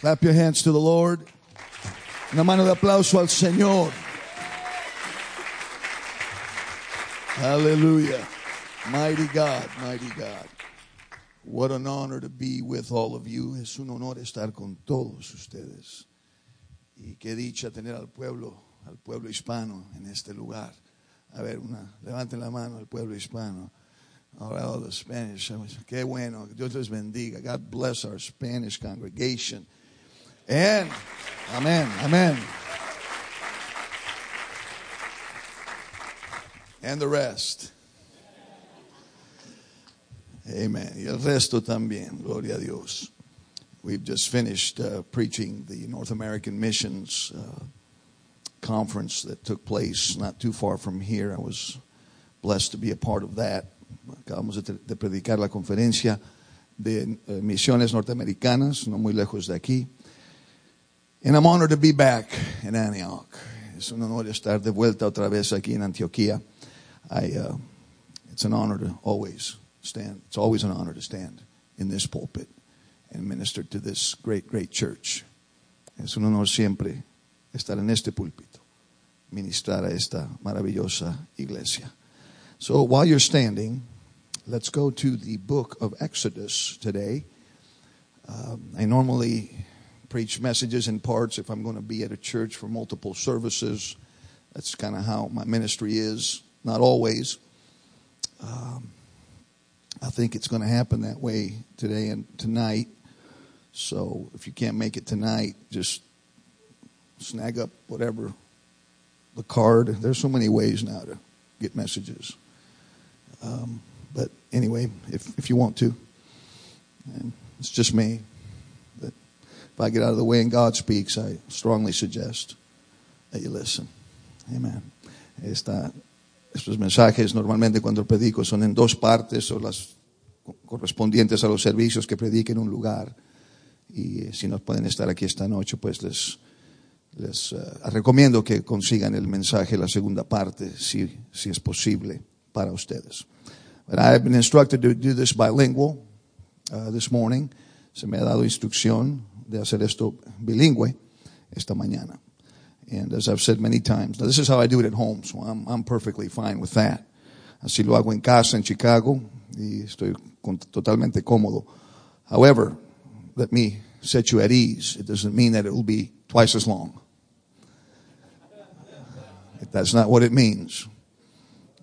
Clap your hands to the Lord. Una mano de aplauso al Señor. Hallelujah. Mighty God, mighty God. What an honor to be with all of you. Es un honor estar con todos ustedes. Y qué dicha tener al pueblo, al pueblo hispano en este lugar. A ver, una, levanten la mano al pueblo hispano. All right, all the Spanish. Qué bueno. Dios les bendiga. God bless our Spanish congregation. And, amen, amen. And the rest. Amen. Y el resto también. Gloria a Dios. We've just finished uh, preaching the North American Missions uh, conference that took place not too far from here. I was blessed to be a part of that. Acabamos de predicar la conferencia de uh, misiones norteamericanas, no muy lejos de aquí. And I'm honored to be back in Antioch. Es un honor estar de vuelta otra vez aquí en Antioquía. I, uh, it's an honor to always stand. It's always an honor to stand in this pulpit and minister to this great, great church. Es un honor siempre estar en este púlpito, ministrar a esta maravillosa iglesia. So while you're standing, let's go to the book of Exodus today. Um, I normally preach messages in parts if I'm going to be at a church for multiple services. That's kind of how my ministry is. Not always. Um, I think it's going to happen that way today and tonight. So if you can't make it tonight, just snag up whatever the card. There's so many ways now to get messages. Um, but anyway, if if you want to, and it's just me. If I get out of the way and God speaks, I strongly suggest that you listen. Amen. Esta, estos mensajes normalmente cuando predico son en dos partes o las correspondientes a los servicios que predique en un lugar. Y si no pueden estar aquí esta noche, pues les, les uh, recomiendo que consigan el mensaje, la segunda parte, si, si es posible para ustedes. But I have been instructed to do this bilingual uh, this morning. Se me ha dado instrucción de hacer esto bilingüe esta mañana. And as I've said many times, now this is how I do it at home, so I'm, I'm perfectly fine with that. Así lo hago en casa en Chicago y estoy con, totalmente cómodo. However, let me set you at ease. It doesn't mean that it will be twice as long. That's not what it means.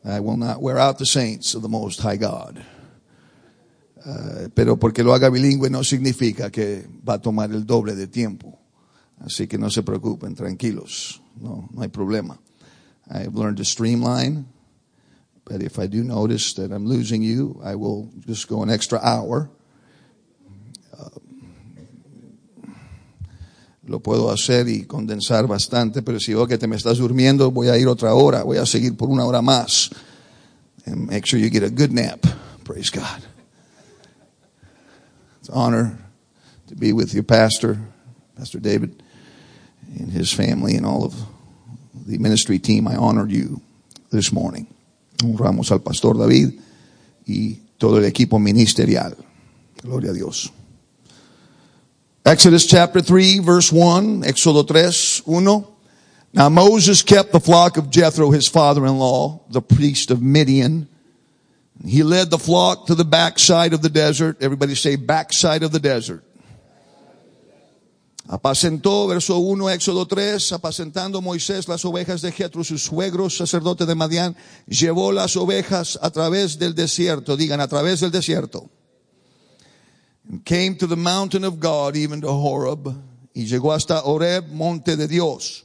I will not wear out the saints of the Most High God. Uh, pero porque lo haga bilingüe no significa que va a tomar el doble de tiempo. Así que no se preocupen, tranquilos. No, no hay problema. I've learned to streamline, but if I do notice that I'm losing you, I will just go an extra hour. Uh, lo puedo hacer y condensar bastante, pero si veo que te me estás durmiendo, voy a ir otra hora, voy a seguir por una hora más. And make sure you get a good nap. Praise God. It's an honor to be with your pastor, Pastor David, and his family, and all of the ministry team. I honored you this morning. Honramos al pastor David y todo el equipo ministerial. Gloria a Dios. Exodus chapter 3 verse 1, Éxodo 3, 1. Now Moses kept the flock of Jethro, his father-in-law, the priest of Midian. He led the flock to the backside of the desert. Everybody say backside of the desert. Apacentó, verso 1, Éxodo 3, apacentando Moisés las ovejas de Jetro, su suegro, sacerdote de Madián, llevó las ovejas a través del desierto. Digan, a través del desierto. And came to the mountain of God, even to Horeb. Y llegó hasta Horeb, monte de Dios.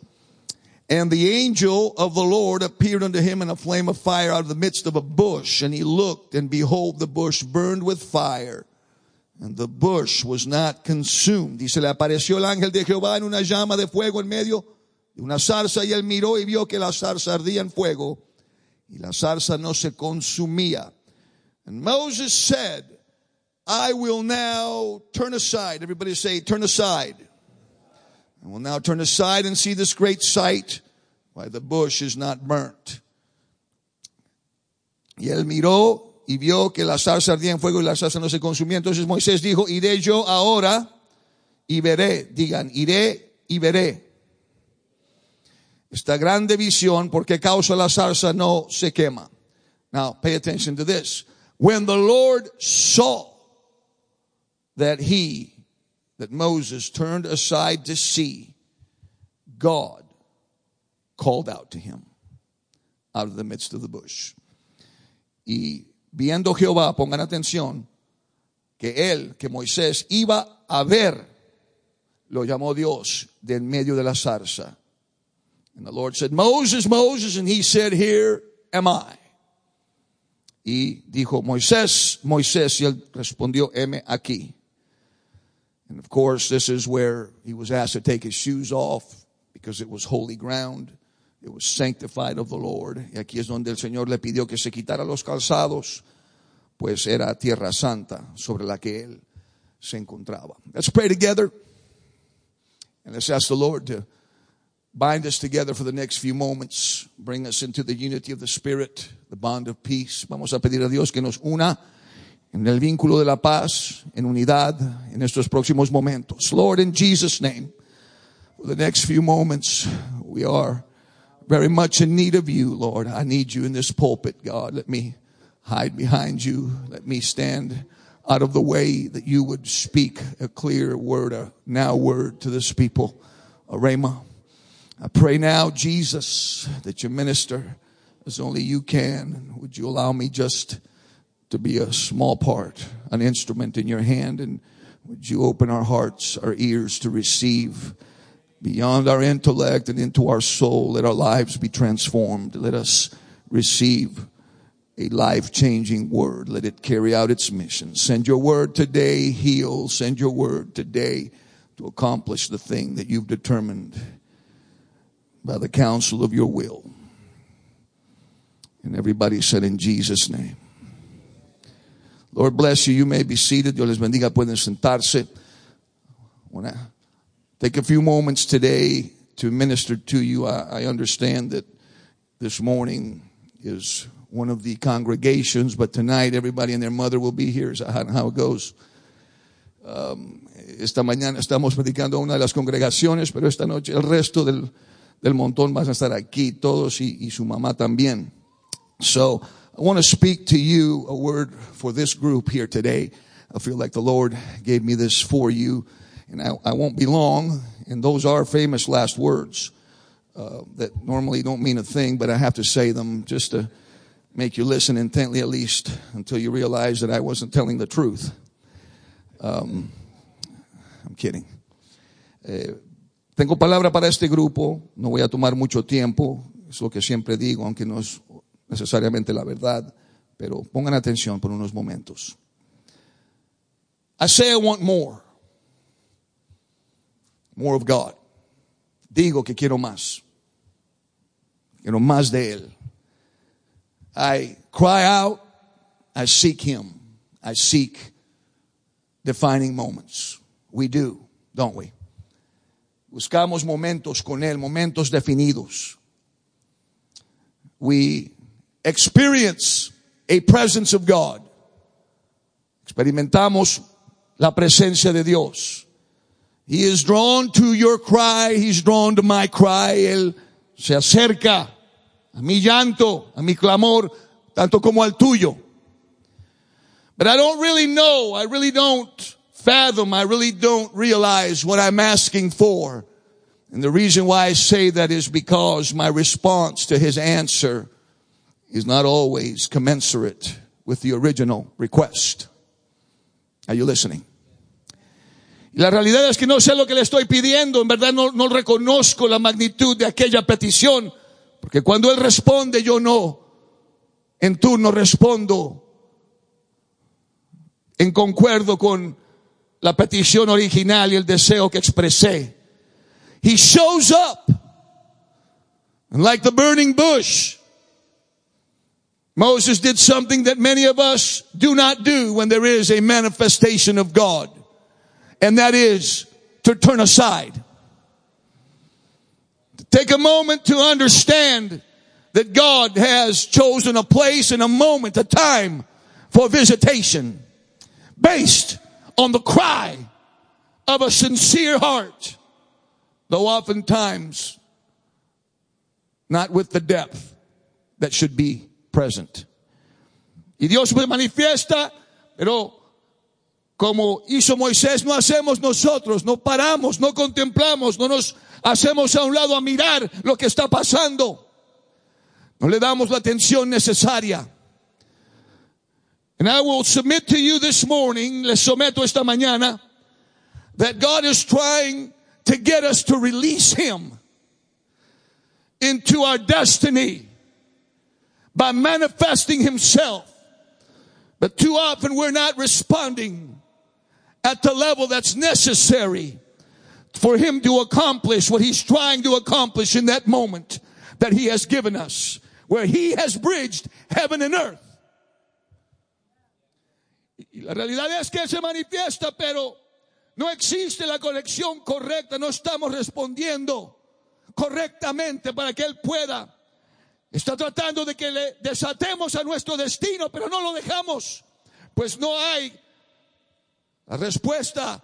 And the angel of the Lord appeared unto him in a flame of fire out of the midst of a bush. And he looked, and behold, the bush burned with fire. And the bush was not consumed. Y se le apareció el ángel de Jehová en una llama de fuego en medio de una zarza. Y él miró y vio que la zarza ardía en fuego. Y la zarza no se consumía. And Moses said, I will now turn aside. Everybody say, turn aside. Will now turn aside and see this great sight, why the bush is not burnt. Y él miró y vio que la zarza ardía en fuego y la zarza no se consumía. Entonces Moisés dijo, iré yo ahora y veré. Digan, iré y veré. Esta grande visión, porque causa la zarza no se quema. Now, pay attention to this. When the Lord saw that he, that Moses turned aside to see, God called out to him out of the midst of the bush. Y viendo Jehová, pongan atención, que él, que Moisés iba a ver, lo llamó Dios de en medio de la zarza. And the Lord said, Moses, Moses, and he said, here am I. Y dijo, Moisés, Moisés, y él respondió, heme aquí. And of course, this is where he was asked to take his shoes off because it was holy ground. It was sanctified of the Lord. Y aquí es donde el Señor le pidió que se quitara los calzados, pues era tierra santa sobre la que él se encontraba. Let's pray together. And let's ask the Lord to bind us together for the next few moments, bring us into the unity of the Spirit, the bond of peace. Vamos a pedir a Dios que nos una en el vínculo de la paz, en unidad, en estos próximos momentos. Lord, in Jesus' name, for the next few moments, we are very much in need of you, Lord. I need you in this pulpit, God. Let me hide behind you. Let me stand out of the way that you would speak a clear word, a now word to this people, a rhema. I pray now, Jesus, that you minister as only you can. Would you allow me just to be a small part, an instrument in your hand, and would you open our hearts, our ears to receive beyond our intellect and into our soul. Let our lives be transformed. Let us receive a life changing word. Let it carry out its mission. Send your word today, heal. Send your word today to accomplish the thing that you've determined by the counsel of your will. And everybody said in Jesus' name. Lord bless you. You may be seated. Dios les bendiga. Pueden sentarse. Take a few moments today to minister to you. I, I understand that this morning is one of the congregations, but tonight everybody and their mother will be here. Is how, it goes? Um, esta mañana estamos predicando una de las congregaciones, pero esta noche el resto del, del montón van a estar aquí, todos y, y su mamá también. So, I want to speak to you a word for this group here today. I feel like the Lord gave me this for you, and I, I won't be long. And those are famous last words uh, that normally don't mean a thing, but I have to say them just to make you listen intently at least until you realize that I wasn't telling the truth. Um, I'm kidding. Eh, tengo palabra para este grupo, no voy a tomar mucho tiempo, es lo que siempre digo, aunque no es necesariamente la verdad, pero pongan atención por unos momentos. I say I want more. More of God. Digo que quiero más. Quiero más de Él. I cry out. I seek Him. I seek defining moments. We do, don't we? Buscamos momentos con Él, momentos definidos. We experience a presence of God. Experimentamos la presencia de Dios. He is drawn to your cry. He's drawn to my cry. Él se acerca a mi llanto, a mi clamor, tanto como al tuyo. But I don't really know. I really don't fathom. I really don't realize what I'm asking for. And the reason why I say that is because my response to his answer is not always commensurate with the original request. Are you listening? La realidad es que no sé lo que le estoy pidiendo, en verdad no, no reconozco la magnitud de aquella petición, porque cuando Él responde yo no, en turno respondo en concuerdo con la petición original y el deseo que expresé. He shows up, and like the burning bush, Moses did something that many of us do not do when there is a manifestation of God. And that is to turn aside. To take a moment to understand that God has chosen a place and a moment, a time for visitation based on the cry of a sincere heart, though oftentimes not with the depth that should be present. Y Dios se manifiesta, pero como hizo Moisés, no hacemos nosotros, no paramos, no contemplamos, no nos hacemos a un lado a mirar lo que está pasando. No le damos la atención necesaria. And I will submit to you this morning, les someto esta mañana, that God is trying to get us to release Him into our destiny by manifesting Himself. But too often we're not responding at the level that's necessary for Him to accomplish what He's trying to accomplish in that moment that He has given us, where He has bridged heaven and earth. Y la realidad es que se manifiesta, pero no existe la conexión correcta, no estamos respondiendo correctamente para que Él pueda. Está tratando de que le desatemos a nuestro destino, pero no lo dejamos, pues no hay la respuesta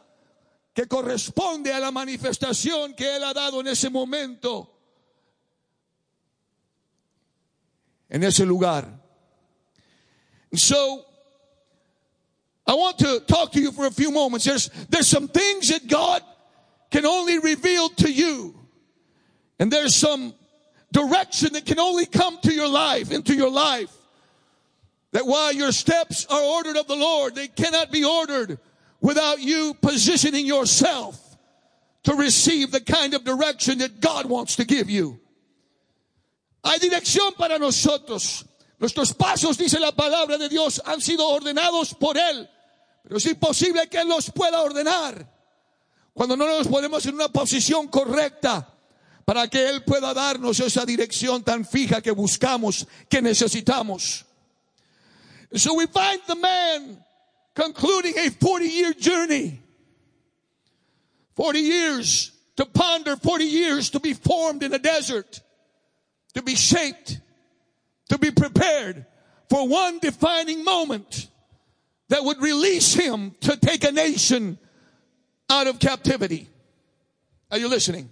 que corresponde a la manifestación que Él ha dado en ese momento, en ese lugar. So, I want to talk to you for a few moments. There's, there's some things that God can only reveal to you. And there's some direction that can only come to your life, into your life. That while your steps are ordered of the Lord, they cannot be ordered without you positioning yourself to receive the kind of direction that God wants to give you. Hay dirección para nosotros. Nuestros pasos, dice la palabra de Dios, han sido ordenados por Él. Pero es imposible que Él los pueda ordenar cuando no nos ponemos en una posición correcta para que Él pueda darnos esa dirección tan fija que buscamos, que necesitamos. So we find the man concluding a 40 year journey. 40 years to ponder, 40 years to be formed in a desert, to be shaped, to be prepared for one defining moment that would release him to take a nation out of captivity. Are you listening?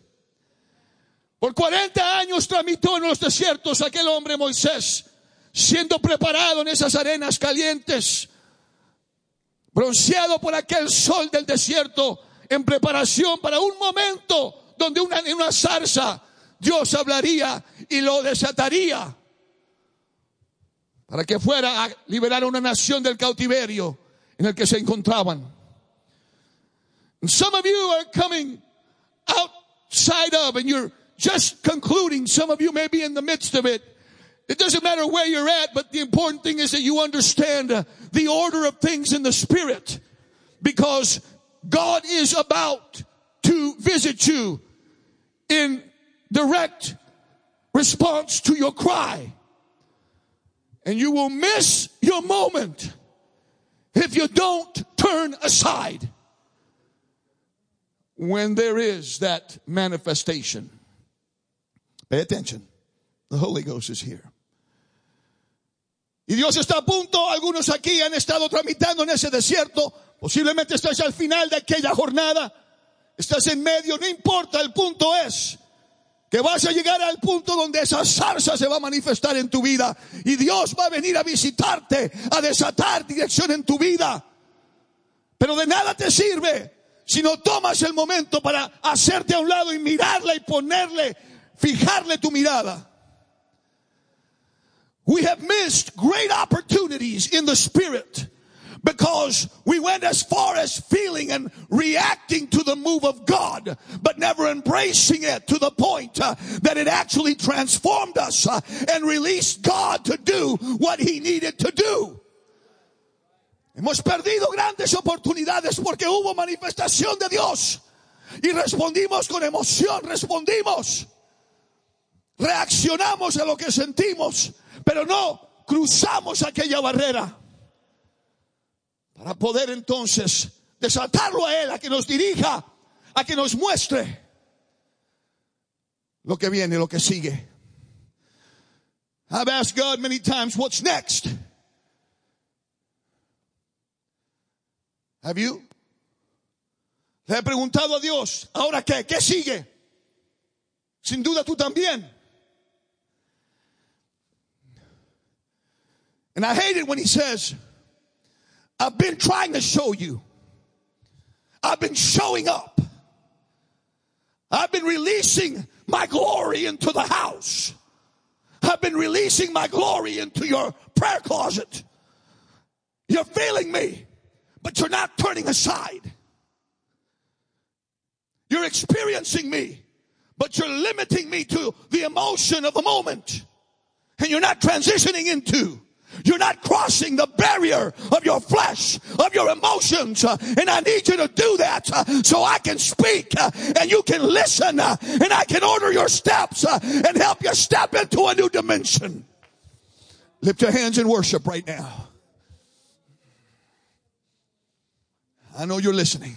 Por 40 años tramitó en los desiertos aquel hombre Moisés, siendo preparado en esas arenas calientes, bronceado por aquel sol del desierto, en preparación para un momento donde una, en una zarza Dios hablaría y lo desataría para que fuera a liberar a una nación del cautiverio en el que se encontraban. Some of you are coming outside of and you're just concluding. Some of you may be in the midst of it. It doesn't matter where you're at, but the important thing is that you understand uh, the order of things in the spirit because God is about to visit you in direct response to your cry. And you will miss your moment if you don't turn aside when there is that manifestation. Pay attention. The Holy Ghost is here. Y Dios está a punto, algunos aquí han estado tramitando en ese desierto, posiblemente estás al final de aquella jornada, estás en medio, no importa, el punto es que vas a llegar al punto donde esa zarza se va a manifestar en tu vida y Dios va a venir a visitarte, a desatar dirección en tu vida. Pero de nada te sirve si no tomas el momento para hacerte a un lado y mirarla y ponerle fijarle tu mirada. We have missed great opportunities in the spirit because we went as far as feeling and reacting to the move of God, but never embracing it to the point uh, that it actually transformed us uh, and released God to do what he needed to do. Hemos perdido grandes oportunidades porque hubo manifestación de Dios y respondimos con emoción, respondimos reaccionamos a lo que sentimos, pero no cruzamos aquella barrera para poder entonces desatarlo a Él, a que nos dirija, a que nos muestre lo que viene, lo que sigue. I've asked God many times, what's next? Have you? Le he preguntado a Dios, ¿ahora qué? ¿Qué sigue? Sin duda tú también. And I hate it when he says, I've been trying to show you. I've been showing up. I've been releasing my glory into the house. I've been releasing my glory into your prayer closet. You're feeling me, but you're not turning aside. You're experiencing me, but you're limiting me to the emotion of the moment. And you're not transitioning into you're not crossing the barrier of your flesh, of your emotions. Uh, and I need you to do that uh, so I can speak uh, and you can listen and I can order your steps and help you step into a new dimension. Lift your hands in worship right now. I know you're listening.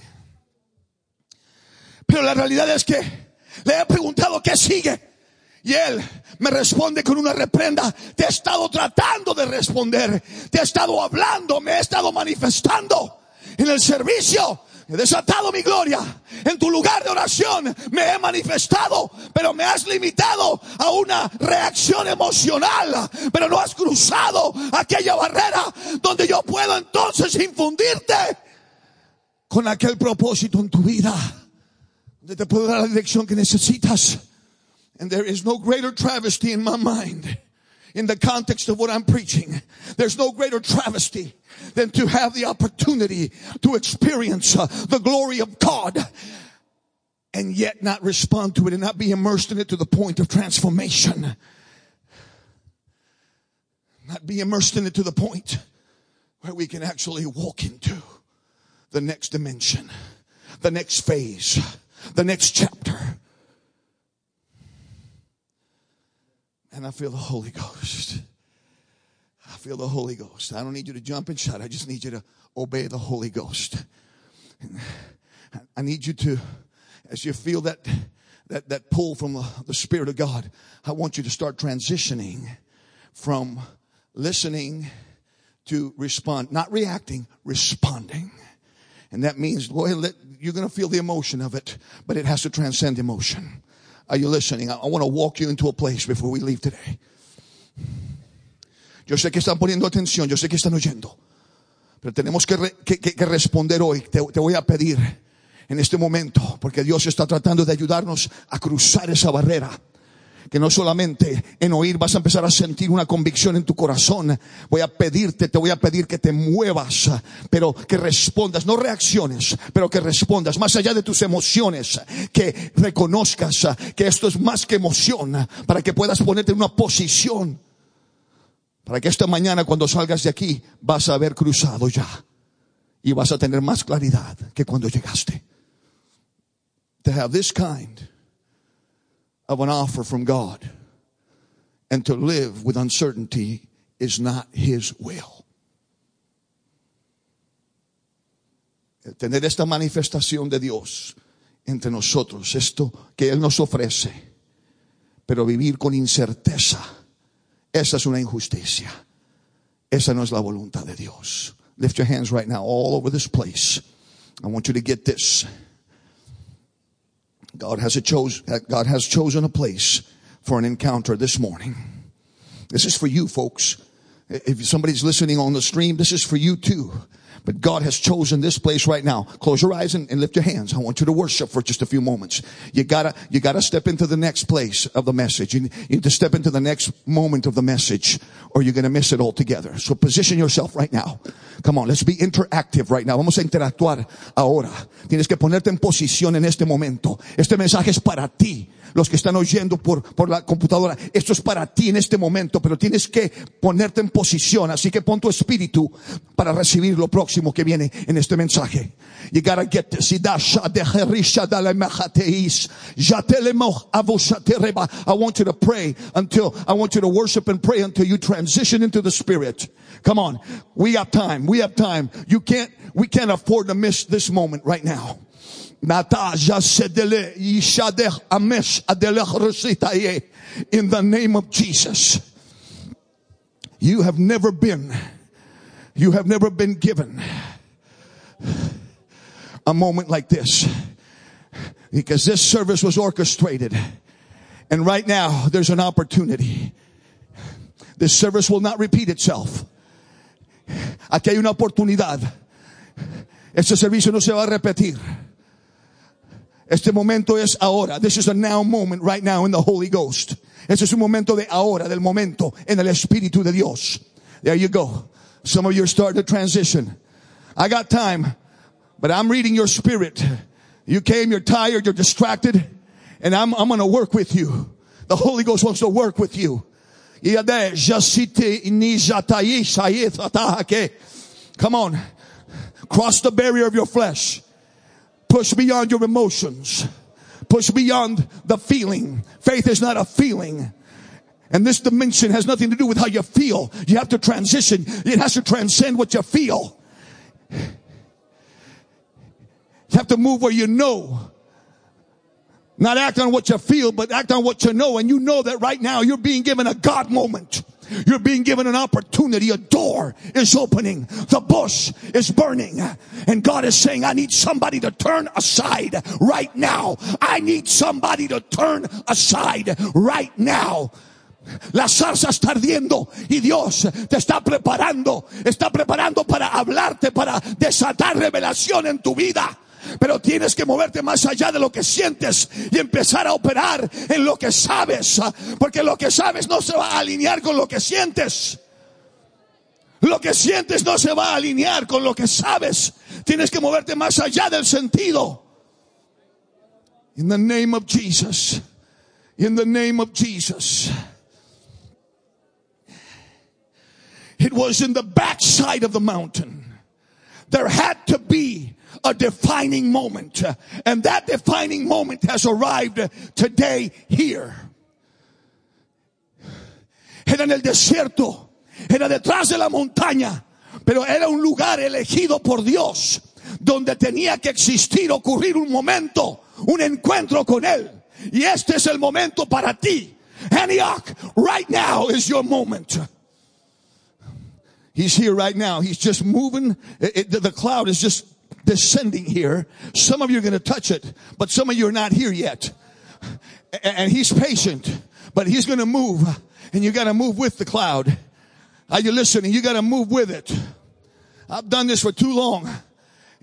Pero la realidad es que le he preguntado qué sigue. Y él me responde con una reprenda. Te he estado tratando de responder. Te he estado hablando. Me he estado manifestando en el servicio. He desatado mi gloria. En tu lugar de oración me he manifestado, pero me has limitado a una reacción emocional. Pero no has cruzado aquella barrera donde yo puedo entonces infundirte con aquel propósito en tu vida. Donde te puedo dar la dirección que necesitas. And there is no greater travesty in my mind in the context of what I'm preaching. There's no greater travesty than to have the opportunity to experience uh, the glory of God and yet not respond to it and not be immersed in it to the point of transformation. Not be immersed in it to the point where we can actually walk into the next dimension, the next phase, the next chapter And I feel the Holy Ghost. I feel the Holy Ghost. I don't need you to jump and shout. I just need you to obey the Holy Ghost. I need you to, as you feel that, that, that pull from the, Spirit of God, I want you to start transitioning from listening to respond, not reacting, responding. And that means, Lord, you're going to feel the emotion of it, but it has to transcend emotion. Are you listening? I, I want to walk you into a place before we leave today. Yo sé que están poniendo atención, yo sé que están oyendo, pero tenemos que, re, que, que, que responder hoy. Te voy a pedir en este momento, porque Dios está tratando de ayudarnos a cruzar esa barrera que no solamente en oír vas a empezar a sentir una convicción en tu corazón. Voy a pedirte, te voy a pedir que te muevas, pero que respondas, no reacciones, pero que respondas más allá de tus emociones, que reconozcas que esto es más que emoción, para que puedas ponerte en una posición, para que esta mañana cuando salgas de aquí vas a haber cruzado ya y vas a tener más claridad que cuando llegaste. To have this kind of an offer from God and to live with uncertainty is not His will. Tener esta manifestación de Dios entre nosotros, esto que Él nos ofrece, pero vivir con incerteza, esa es una injusticia. Esa no es la voluntad de Dios. Lift your hands right now all over this place. I want you to get this. God has, a chose, God has chosen a place for an encounter this morning. This is for you folks. If somebody's listening on the stream, this is for you too. But God has chosen this place right now. Close your eyes and, and, lift your hands. I want you to worship for just a few moments. You gotta, you gotta step into the next place of the message. You, you need to step into the next moment of the message or you're gonna miss it altogether. So position yourself right now. Come on, let's be interactive right now. Vamos a interactuar ahora. Tienes que ponerte en posición en este momento. Este mensaje es para ti los que están oyendo por, por la computadora, esto es para ti en este momento, pero tienes que ponerte en posición, así que pon tu espíritu para recibir lo próximo que viene en este mensaje. You gotta get this. I want you to pray until, I want you to worship and pray until you transition into the spirit. Come on. We have time. We have time. You can't, we can't afford to miss this moment right now. In the name of Jesus. You have never been, you have never been given a moment like this. Because this service was orchestrated. And right now, there's an opportunity. This service will not repeat itself. Aquí hay una oportunidad. Este servicio no se va a repetir. Este momento es ahora. This is a now moment right now in the Holy Ghost. Este es un momento de ahora, del momento en el Espíritu de Dios. There you go. Some of you are starting to transition. I got time, but I'm reading your spirit. You came, you're tired, you're distracted, and I'm, I'm gonna work with you. The Holy Ghost wants to work with you. Come on. Cross the barrier of your flesh. Push beyond your emotions. Push beyond the feeling. Faith is not a feeling. And this dimension has nothing to do with how you feel. You have to transition. It has to transcend what you feel. You have to move where you know. Not act on what you feel, but act on what you know. And you know that right now you're being given a God moment. You're being given an opportunity. A door is opening. The bush is burning. And God is saying, I need somebody to turn aside right now. I need somebody to turn aside right now. La zarza está ardiendo y Dios te está preparando, está preparando para hablarte, para desatar revelación en tu vida. Pero tienes que moverte más allá de lo que sientes y empezar a operar en lo que sabes. Porque lo que sabes no se va a alinear con lo que sientes. Lo que sientes no se va a alinear con lo que sabes. Tienes que moverte más allá del sentido. In the name of Jesus. In the name of Jesus. It was in the backside of the mountain. There had to be a defining moment. And that defining moment has arrived today here. Era en el desierto, era detrás de la montaña, pero era un lugar elegido por Dios donde tenía que existir, ocurrir un momento, un encuentro con Él. Y este es el momento para ti. Antioch, right now is your moment. He's here right now. He's just moving. It, it, the cloud is just descending here. Some of you are going to touch it, but some of you are not here yet. And he's patient, but he's going to move and you got to move with the cloud. Are you listening? You got to move with it. I've done this for too long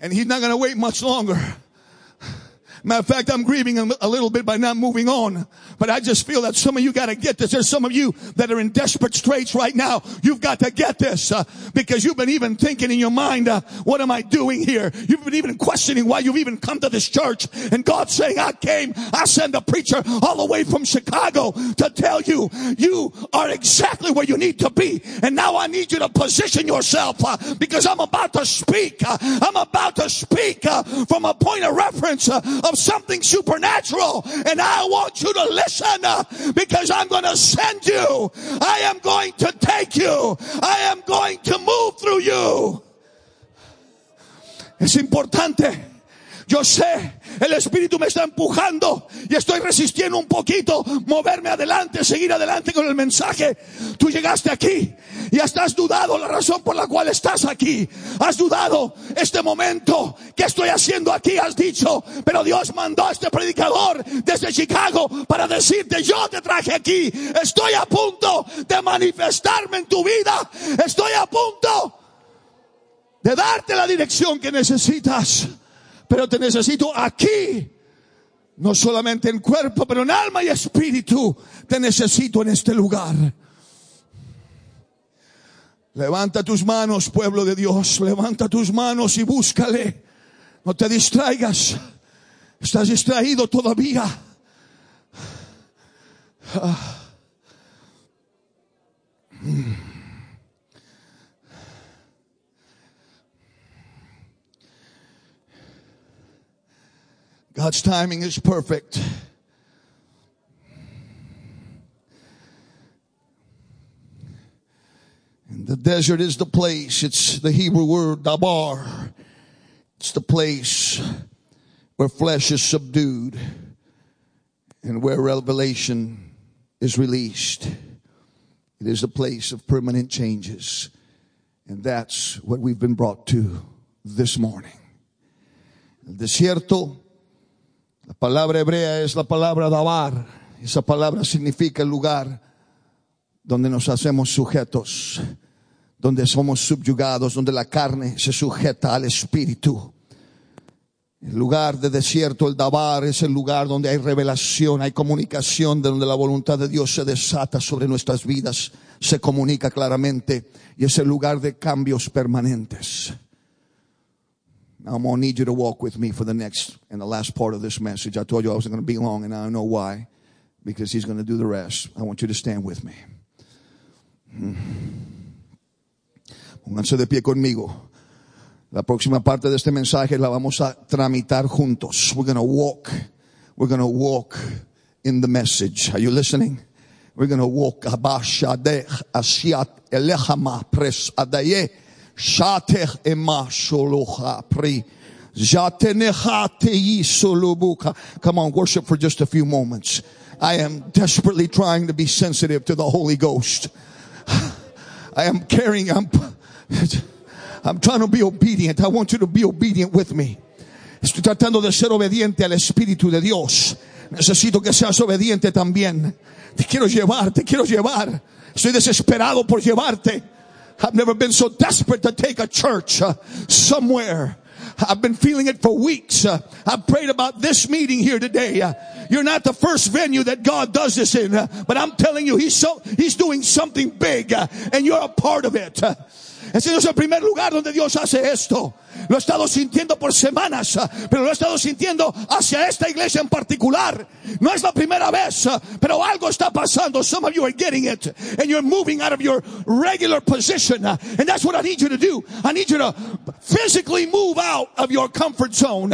and he's not going to wait much longer. Matter of fact, I'm grieving a little bit by not moving on. But I just feel that some of you got to get this. There's some of you that are in desperate straits right now. You've got to get this uh, because you've been even thinking in your mind, uh, what am I doing here? You've been even questioning why you've even come to this church. And God's saying, I came, I sent a preacher all the way from Chicago to tell you, you are exactly where you need to be. And now I need you to position yourself uh, because I'm about to speak. Uh, I'm about to speak uh, from a point of reference uh, something supernatural. And I want you to listen uh, because I'm going to send you. I am going to take you. I am going to move through you. Es importante Yo sé, el Espíritu me está empujando y estoy resistiendo un poquito moverme adelante, seguir adelante con el mensaje. Tú llegaste aquí y hasta has dudado la razón por la cual estás aquí. Has dudado este momento. Que estoy haciendo aquí, has dicho, pero Dios mandó a este predicador desde Chicago para decirte, yo te traje aquí, estoy a punto de manifestarme en tu vida, estoy a punto de darte la dirección que necesitas pero te necesito aquí. No solamente en cuerpo, pero en alma y espíritu. Te necesito en este lugar. Levanta tus manos, pueblo de Dios. Levanta tus manos y búscale. No te distraigas. Estás distraído todavía. Ah. God's timing is perfect. And the desert is the place. It's the Hebrew word dabar. It's the place where flesh is subdued and where revelation is released. It is a place of permanent changes. And that's what we've been brought to this morning. El desierto La palabra hebrea es la palabra dabar. Esa palabra significa el lugar donde nos hacemos sujetos, donde somos subyugados, donde la carne se sujeta al espíritu. El lugar de desierto, el Dabar, es el lugar donde hay revelación, hay comunicación, de donde la voluntad de Dios se desata sobre nuestras vidas, se comunica claramente y es el lugar de cambios permanentes. I'm going to need you to walk with me for the next and the last part of this message. I told you I wasn't going to be long and I know why. Because he's going to do the rest. I want you to stand with me. Hmm. Pónganse de pie conmigo. La próxima parte de este mensaje la vamos a tramitar juntos. We're going to walk. We're going to walk in the message. Are you listening? We're going to walk. Shatech ema sholocha pri. Come on, worship for just a few moments. I am desperately trying to be sensitive to the Holy Ghost. I am carrying, I'm, I'm trying to be obedient. I want you to be obedient with me. Estoy tratando de ser obediente al Espíritu de Dios. Necesito que seas obediente también. Te quiero llevar, te quiero llevar. Estoy desesperado por llevarte. I've never been so desperate to take a church uh, somewhere. I've been feeling it for weeks. Uh, I've prayed about this meeting here today. Uh, you're not the first venue that God does this in, uh, but I'm telling you, He's so, He's doing something big, uh, and you're a part of it. Ese es el primer lugar donde Dios hace esto. Lo he estado sintiendo por semanas, pero lo he estado sintiendo hacia esta iglesia en particular. No es la primera vez, pero algo está pasando. Some of you are getting it, and you're moving out of your regular position. And that's what I need you to do. I need you to physically move out of your comfort zone.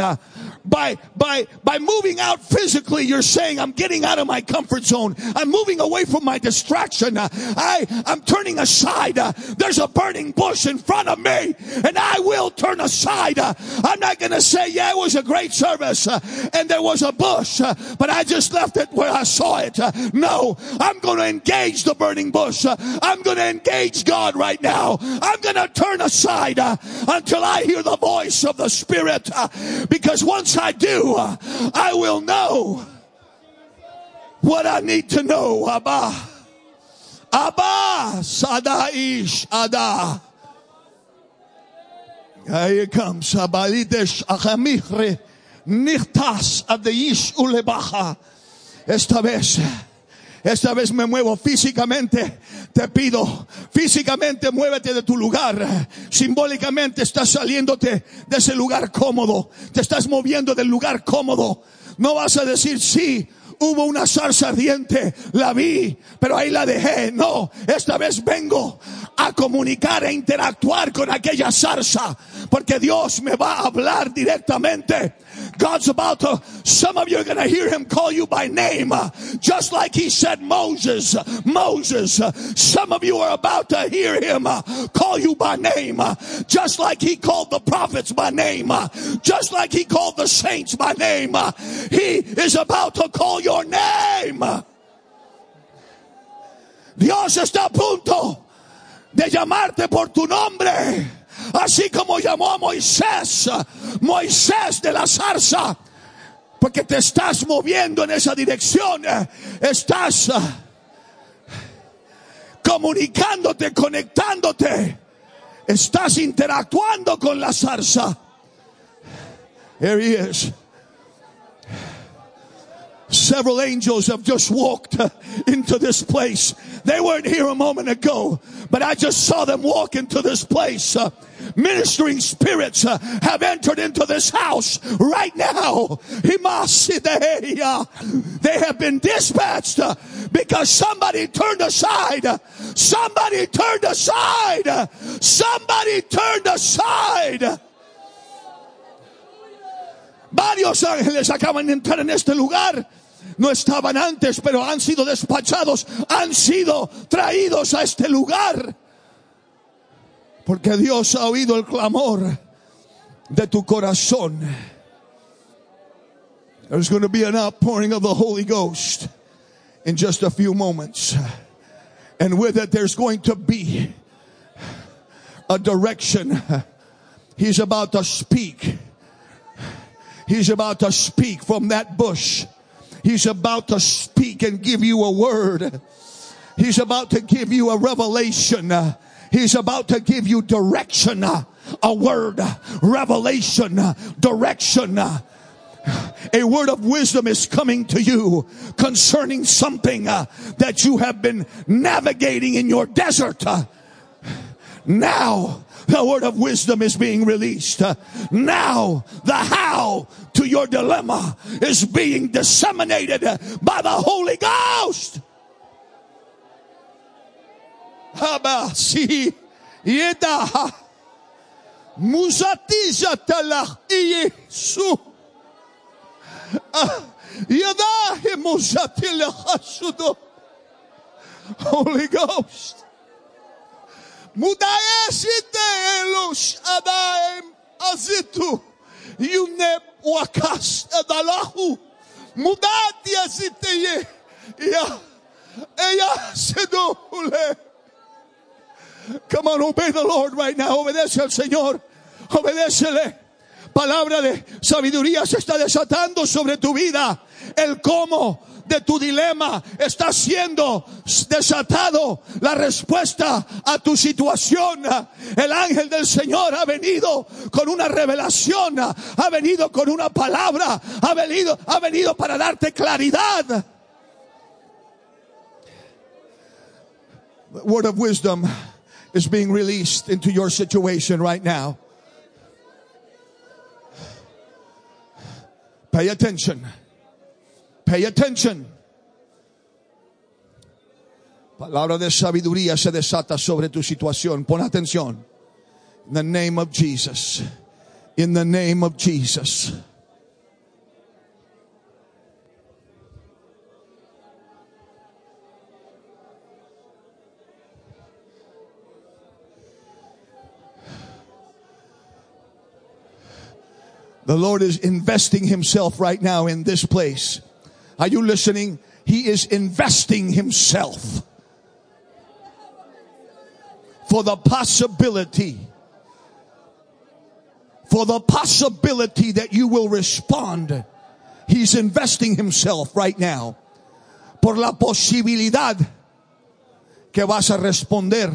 By, by, by moving out physically, you're saying, I'm getting out of my comfort zone. I'm moving away from my distraction. I, I'm turning aside. There's a burning bush in front of me and I will turn aside. I'm not going to say, yeah, it was a great service and there was a bush, but I just left it where I saw it. No, I'm going to engage the burning bush. I'm going to engage God right now. I'm going to turn aside until I hear the voice of the Spirit because once I do, I will know what I need to know. Abba. Abba. Sadaish Ada. Here it comes. Abalidesh Achamihre. Nichtas Adeish Ulebaja. Esta vez. Esta vez me muevo físicamente. Te pido, físicamente muévete de tu lugar. Simbólicamente estás saliéndote de ese lugar cómodo. Te estás moviendo del lugar cómodo. No vas a decir sí. Hubo una zarza ardiente, la vi, pero ahí la dejé. No, esta vez vengo a comunicar e interactuar con aquella zarza, porque Dios me va a hablar directamente. God's about to, some of you are going to hear him call you by name, uh, just like he said Moses, Moses. Some of you are about to hear him uh, call you by name, uh, just like he called the prophets by name, just like he called the saints by name. He is about to call your name. Dios está a punto de llamarte por tu nombre. Así como llamó a Moisés, Moisés de la zarza. Porque te estás moviendo en esa dirección. Estás comunicándote, conectándote. Estás interactuando con la zarza. Here he is. Several angels have just walked into this place. They weren't here a moment ago, but I just saw them walk into this place. Ministering spirits uh, have entered into this house right now. They have been dispatched uh, because somebody turned aside. Somebody turned aside. Somebody turned aside. Varios ángeles acaban de entrar en este lugar. No estaban antes, pero han sido despachados, han sido traídos a este lugar. Porque Dios ha oído el clamor de tu corazón. There's going to be an outpouring of the Holy Ghost in just a few moments. And with it, there's going to be a direction. He's about to speak. He's about to speak from that bush. He's about to speak and give you a word. He's about to give you a revelation. He's about to give you direction, a word, revelation, direction. A word of wisdom is coming to you concerning something uh, that you have been navigating in your desert. Uh, now, the word of wisdom is being released. Uh, now, the how to your dilemma is being disseminated by the Holy Ghost. Habasi. Yeda. Musati jatala. Yesu. Yeda. Musatila hasudo. Holy Ghost. Mudaesh delos adaim azitu. Yuneb wakas adalahu. Mudati aziteye. Ya. Eya sedo hule. Come on, obey the Lord right now. Obedece al Señor. Obedécele. Palabra de sabiduría se está desatando sobre tu vida. El cómo de tu dilema está siendo desatado. La respuesta a tu situación. El ángel del Señor ha venido con una revelación. Ha venido con una palabra. Ha venido, ha venido para darte claridad. Word of wisdom is being released into your situation right now. Pay attention. Pay attention. Palabra de sabiduría se desata sobre tu situación. Pon atención. In the name of Jesus. In the name of Jesus. The Lord is investing himself right now in this place. Are you listening? He is investing himself for the possibility, for the possibility that you will respond. He's investing himself right now por la posibilidad que vas a responder.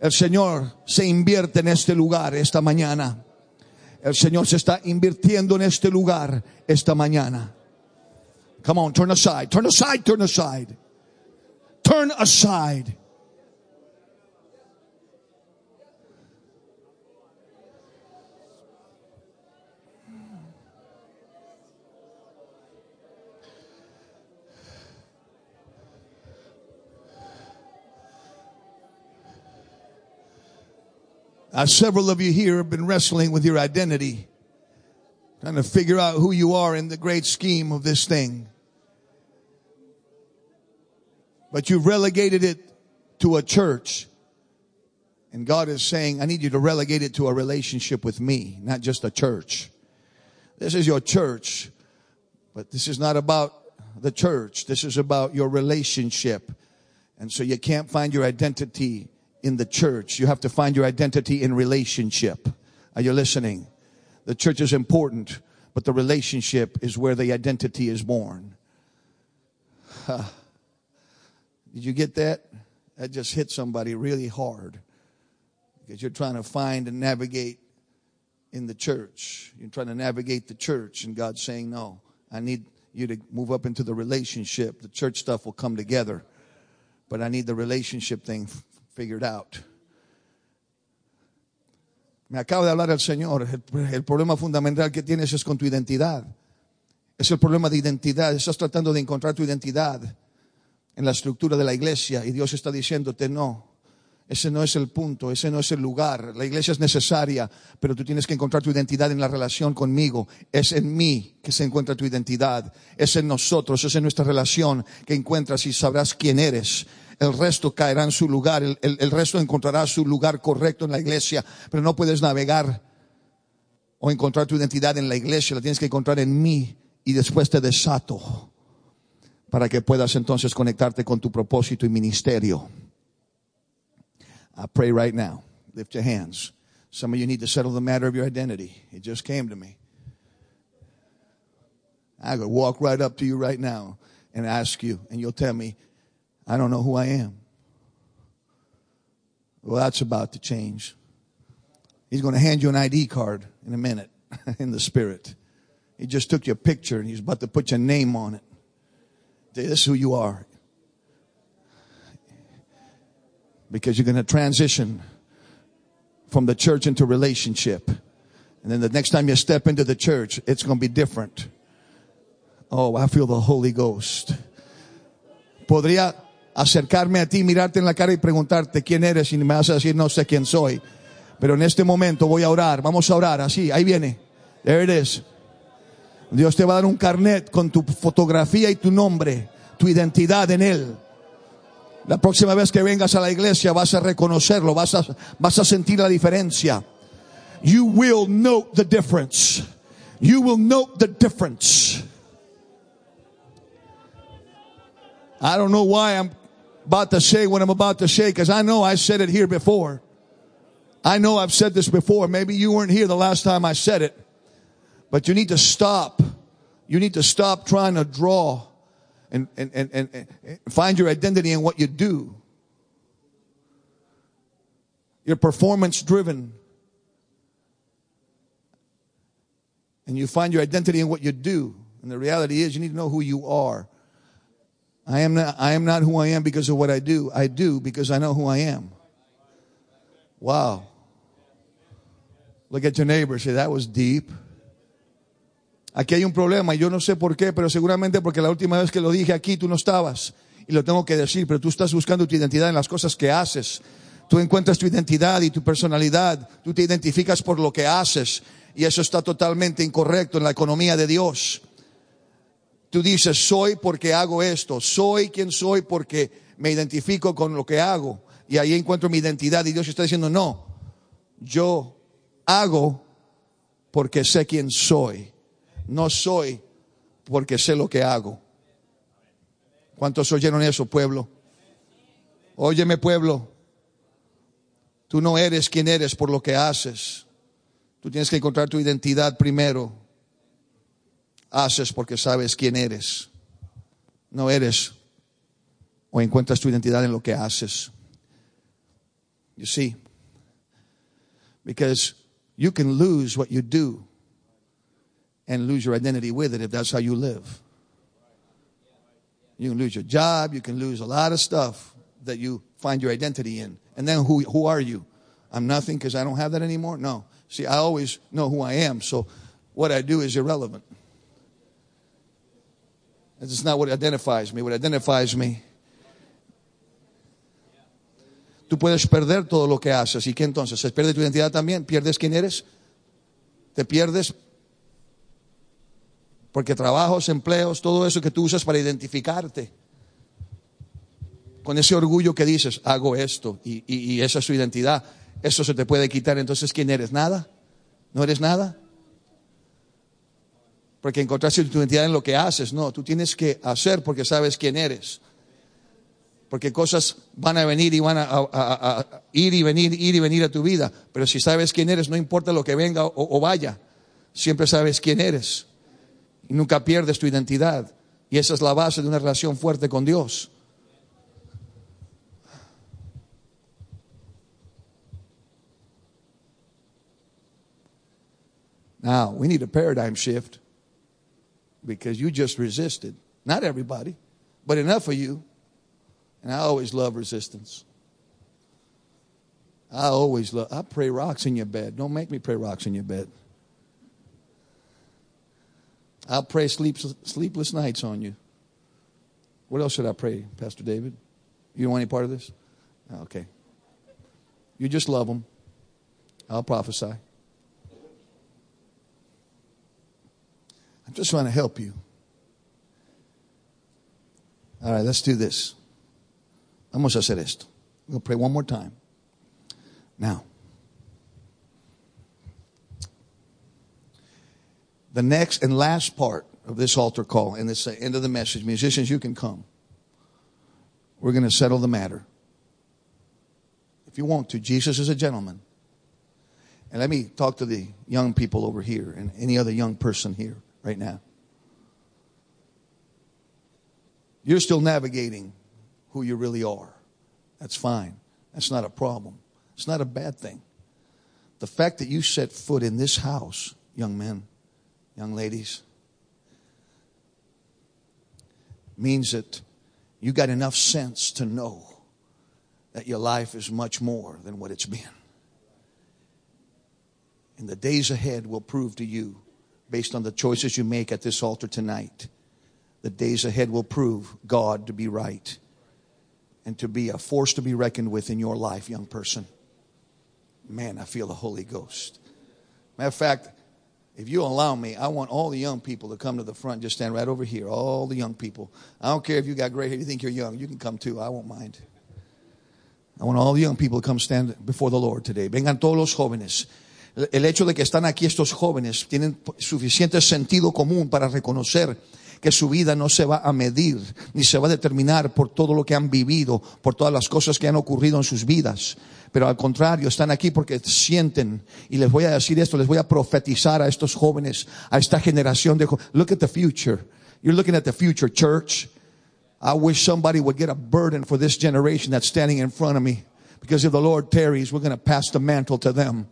El Señor se invierte en este lugar esta mañana. El Señor se está invirtiendo en este lugar esta mañana. Come on, turn aside, turn aside, turn aside. Turn aside. Uh, several of you here have been wrestling with your identity, trying to figure out who you are in the great scheme of this thing. But you've relegated it to a church. And God is saying, I need you to relegate it to a relationship with me, not just a church. This is your church, but this is not about the church. This is about your relationship. And so you can't find your identity in the church. You have to find your identity in relationship. Are you listening? The church is important, but the relationship is where the identity is born. Huh. Did you get that? That just hit somebody really hard because you're trying to find and navigate in the church. You're trying to navigate the church, and God's saying, No, I need you to move up into the relationship. The church stuff will come together, but I need the relationship thing figured out. Me acaba de hablar el Señor. El, el, problema fundamental que tienes es con tu identidad. Es el problema de identidad. Estás tratando de encontrar tu identidad en la estructura de la iglesia y Dios está diciéndote no. Ese no es el punto, ese no es el lugar. La iglesia es necesaria, pero tú tienes que encontrar tu identidad en la relación conmigo. Es en mí que se encuentra tu identidad. Es en nosotros, es en nuestra relación que encuentras y sabrás quién eres el resto caerá en su lugar, el, resto encontrará su lugar correcto en la iglesia, pero no puedes navegar o encontrar tu identidad en la iglesia, la tienes que encontrar en mí y después te desato para que puedas entonces conectarte con tu propósito y ministerio. I pray right now. Lift your hands. Some of you need to settle the matter of your identity. It just came to me. I could walk right up to you right now and ask you, and you'll tell me, I don't know who I am. Well, that's about to change. He's going to hand you an ID card in a minute in the spirit. He just took your picture and he's about to put your name on it. This is who you are. Because you're going to transition from the church into relationship. And then the next time you step into the church, it's going to be different. Oh, I feel the Holy Ghost. Podría acercarme a ti, mirarte en la cara y preguntarte quién eres y me vas a decir no sé quién soy. Pero en este momento voy a orar. Vamos a orar. Así, ahí viene. There it is. Dios te va a dar un carnet con tu fotografía y tu nombre, tu identidad en él. La próxima vez que vengas a la iglesia vas a reconocerlo, vas a, vas a sentir la diferencia. You will note the difference. You will note the difference. I don't know why I'm about to say what I'm about to say because I know I said it here before. I know I've said this before. Maybe you weren't here the last time I said it. But you need to stop. You need to stop trying to draw and, and, and, and, find your identity in what you do. You're performance driven. And you find your identity in what you do. And the reality is you need to know who you are. I am not, I am not who I am because of what I do. I do because I know who I am. Wow. Look at your neighbor. Say, that was deep. Aquí hay un problema, yo no sé por qué, pero seguramente porque la última vez que lo dije aquí tú no estabas. Y lo tengo que decir, pero tú estás buscando tu identidad en las cosas que haces. Tú encuentras tu identidad y tu personalidad. Tú te identificas por lo que haces. Y eso está totalmente incorrecto en la economía de Dios. Tú dices, soy porque hago esto. Soy quien soy porque me identifico con lo que hago. Y ahí encuentro mi identidad. Y Dios está diciendo, no, yo hago porque sé quién soy. No soy porque sé lo que hago. ¿Cuántos oyeron eso, pueblo? Óyeme, pueblo. Tú no eres quien eres por lo que haces. Tú tienes que encontrar tu identidad primero. Haces porque sabes quién eres. No eres o encuentras tu identidad en lo que haces. You see? Because you can lose what you do and lose your identity with it if that's how you live. You can lose your job, you can lose a lot of stuff that you find your identity in. And then who, who are you? I'm nothing because I don't have that anymore? No. See, I always know who I am, so what I do is irrelevant. It's not what identifies me. What identifies me. Tú puedes perder todo lo que haces. ¿Y qué entonces? ¿Se pierde tu identidad también? ¿Pierdes quién eres? ¿Te pierdes? Porque trabajos, empleos, todo eso que tú usas para identificarte. Con ese orgullo que dices, hago esto y, y, esa es su identidad. Eso se te puede quitar. Entonces, ¿quién eres? ¿Nada? ¿No eres nada? Porque encontraste tu identidad en lo que haces. No, tú tienes que hacer porque sabes quién eres. Porque cosas van a venir y van a, a, a, a, ir y venir, ir y venir a tu vida. Pero si sabes quién eres, no importa lo que venga o, o vaya, siempre sabes quién eres. Y nunca pierdes tu identidad. Y esa es la base de una relación fuerte con Dios. Now, we need a paradigm shift because you just resisted. Not everybody, but enough of you. And I always love resistance. I always love, I pray rocks in your bed. Don't make me pray rocks in your bed. I'll pray sleep, sleepless nights on you. What else should I pray, Pastor David? You don't want any part of this? Okay. You just love them. I'll prophesy. I'm just trying to help you. All right, let's do this. Vamos a hacer esto. We'll pray one more time. Now, the next and last part of this altar call and this end of the message, musicians, you can come. We're going to settle the matter. If you want to, Jesus is a gentleman. And let me talk to the young people over here and any other young person here right now. You're still navigating who you really are. That's fine. That's not a problem. It's not a bad thing. The fact that you set foot in this house, young men, young ladies, means that you got enough sense to know that your life is much more than what it's been. And the days ahead will prove to you, based on the choices you make at this altar tonight, the days ahead will prove God to be right and to be a force to be reckoned with in your life, young person. Man, I feel the Holy Ghost. Matter of fact, if you allow me, I want all the young people to come to the front, just stand right over here. All the young people. I don't care if you got gray hair, you think you're young, you can come too. I won't mind. I want all the young people to come stand before the Lord today. Vengan todos los jóvenes. El hecho de que están aquí estos jóvenes tienen suficiente sentido común para reconocer que su vida no se va a medir ni se va a determinar por todo lo que han vivido, por todas las cosas que han ocurrido en sus vidas. Pero al contrario, están aquí porque sienten, y les voy a decir esto, les voy a profetizar a estos jóvenes, a esta generación de jóvenes. Look at the future. You're looking at the future, church. I wish somebody would get a burden for this generation that's standing in front of me. Because if the Lord tarries, we're going to pass the mantle to them.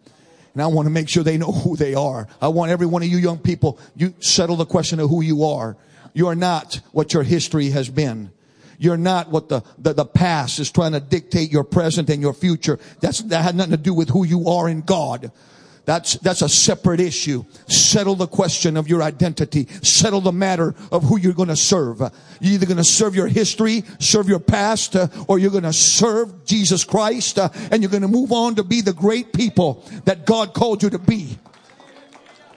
And I want to make sure they know who they are. I want every one of you young people, you settle the question of who you are. You are not what your history has been. You're not what the, the, the, past is trying to dictate your present and your future. That's, that had nothing to do with who you are in God. That's, that's a separate issue. Settle the question of your identity. Settle the matter of who you're going to serve. You're either going to serve your history, serve your past, uh, or you're going to serve Jesus Christ, uh, and you're going to move on to be the great people that God called you to be.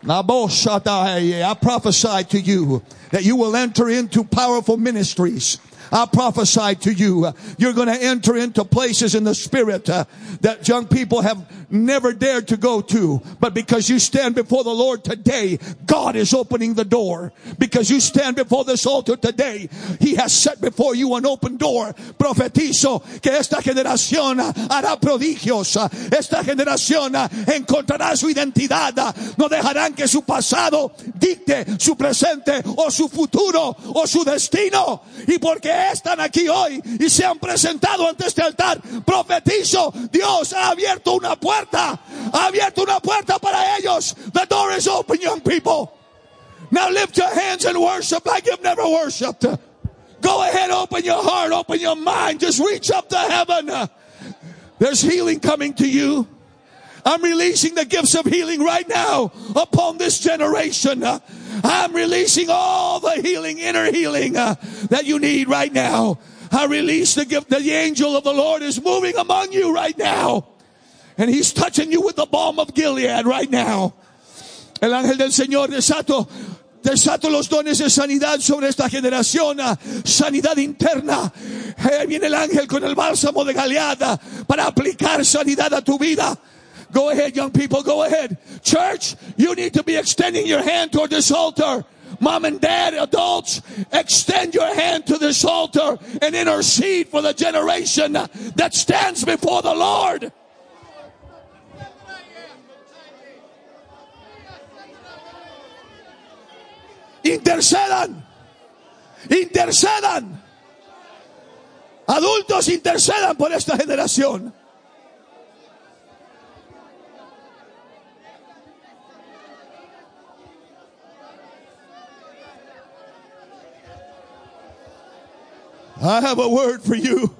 I prophesy to you that you will enter into powerful ministries I prophesy to you, uh, you're going to enter into places in the spirit uh, that young people have never dared to go to. But because you stand before the Lord today, God is opening the door. Because you stand before this altar today, He has set before you an open door. Profetizo que esta generación hará prodigios. Esta generación encontrará su identidad. No dejarán que su pasado dicte su presente o su futuro o su destino. Y porque están aquí hoy y se han presentado ante este altar, profetizo, Dios ha abierto una puerta, ha abierto una puerta para ellos. The door is open, young people. Now lift your hands and worship like you've never worshiped. Go ahead, open your heart, open your mind, just reach up to heaven. There's healing coming to you. I'm releasing the gifts of healing right now upon this generation. I'm releasing all the healing, inner healing uh, that you need right now. I release the gift the angel of the Lord is moving among you right now. And he's touching you with the balm of Gilead right now. El ángel del Señor desato Desato los dones de sanidad sobre esta generación, uh, sanidad interna. Ahí viene el ángel con el bálsamo de Galeada para aplicar sanidad a tu vida. Go ahead, young people, go ahead. Church, you need to be extending your hand toward this altar. Mom and dad, adults, extend your hand to this altar and intercede for the generation that stands before the Lord. Intercedan. Intercedan. Adultos intercedan por esta generación. I have a word for you.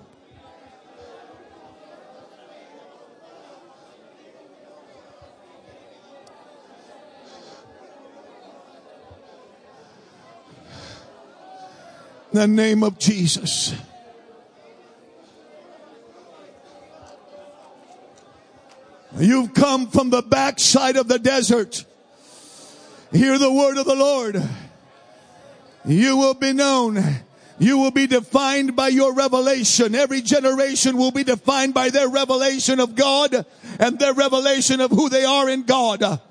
The name of Jesus. You've come from the backside of the desert. Hear the word of the Lord. You will be known you will be defined by your revelation. Every generation will be defined by their revelation of God and their revelation of who they are in God.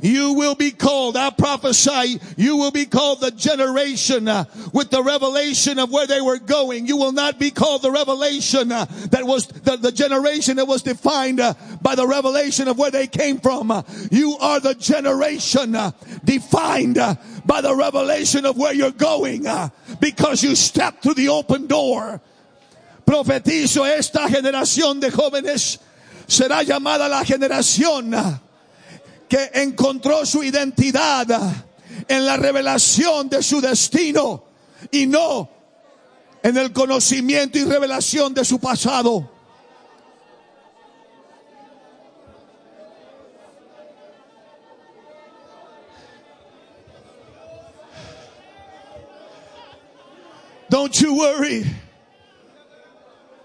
You will be called, I prophesy, you will be called the generation uh, with the revelation of where they were going. You will not be called the revelation uh, that was the, the, generation that was defined uh, by the revelation of where they came from. you are the generation uh, defined uh, by the revelation of where you're going. Uh, because you stepped through the open door. Profetizo esta generación de jóvenes será llamada la generación que encontró su identidad en la revelación de su destino y no en el conocimiento y revelación de su pasado. Don't you worry.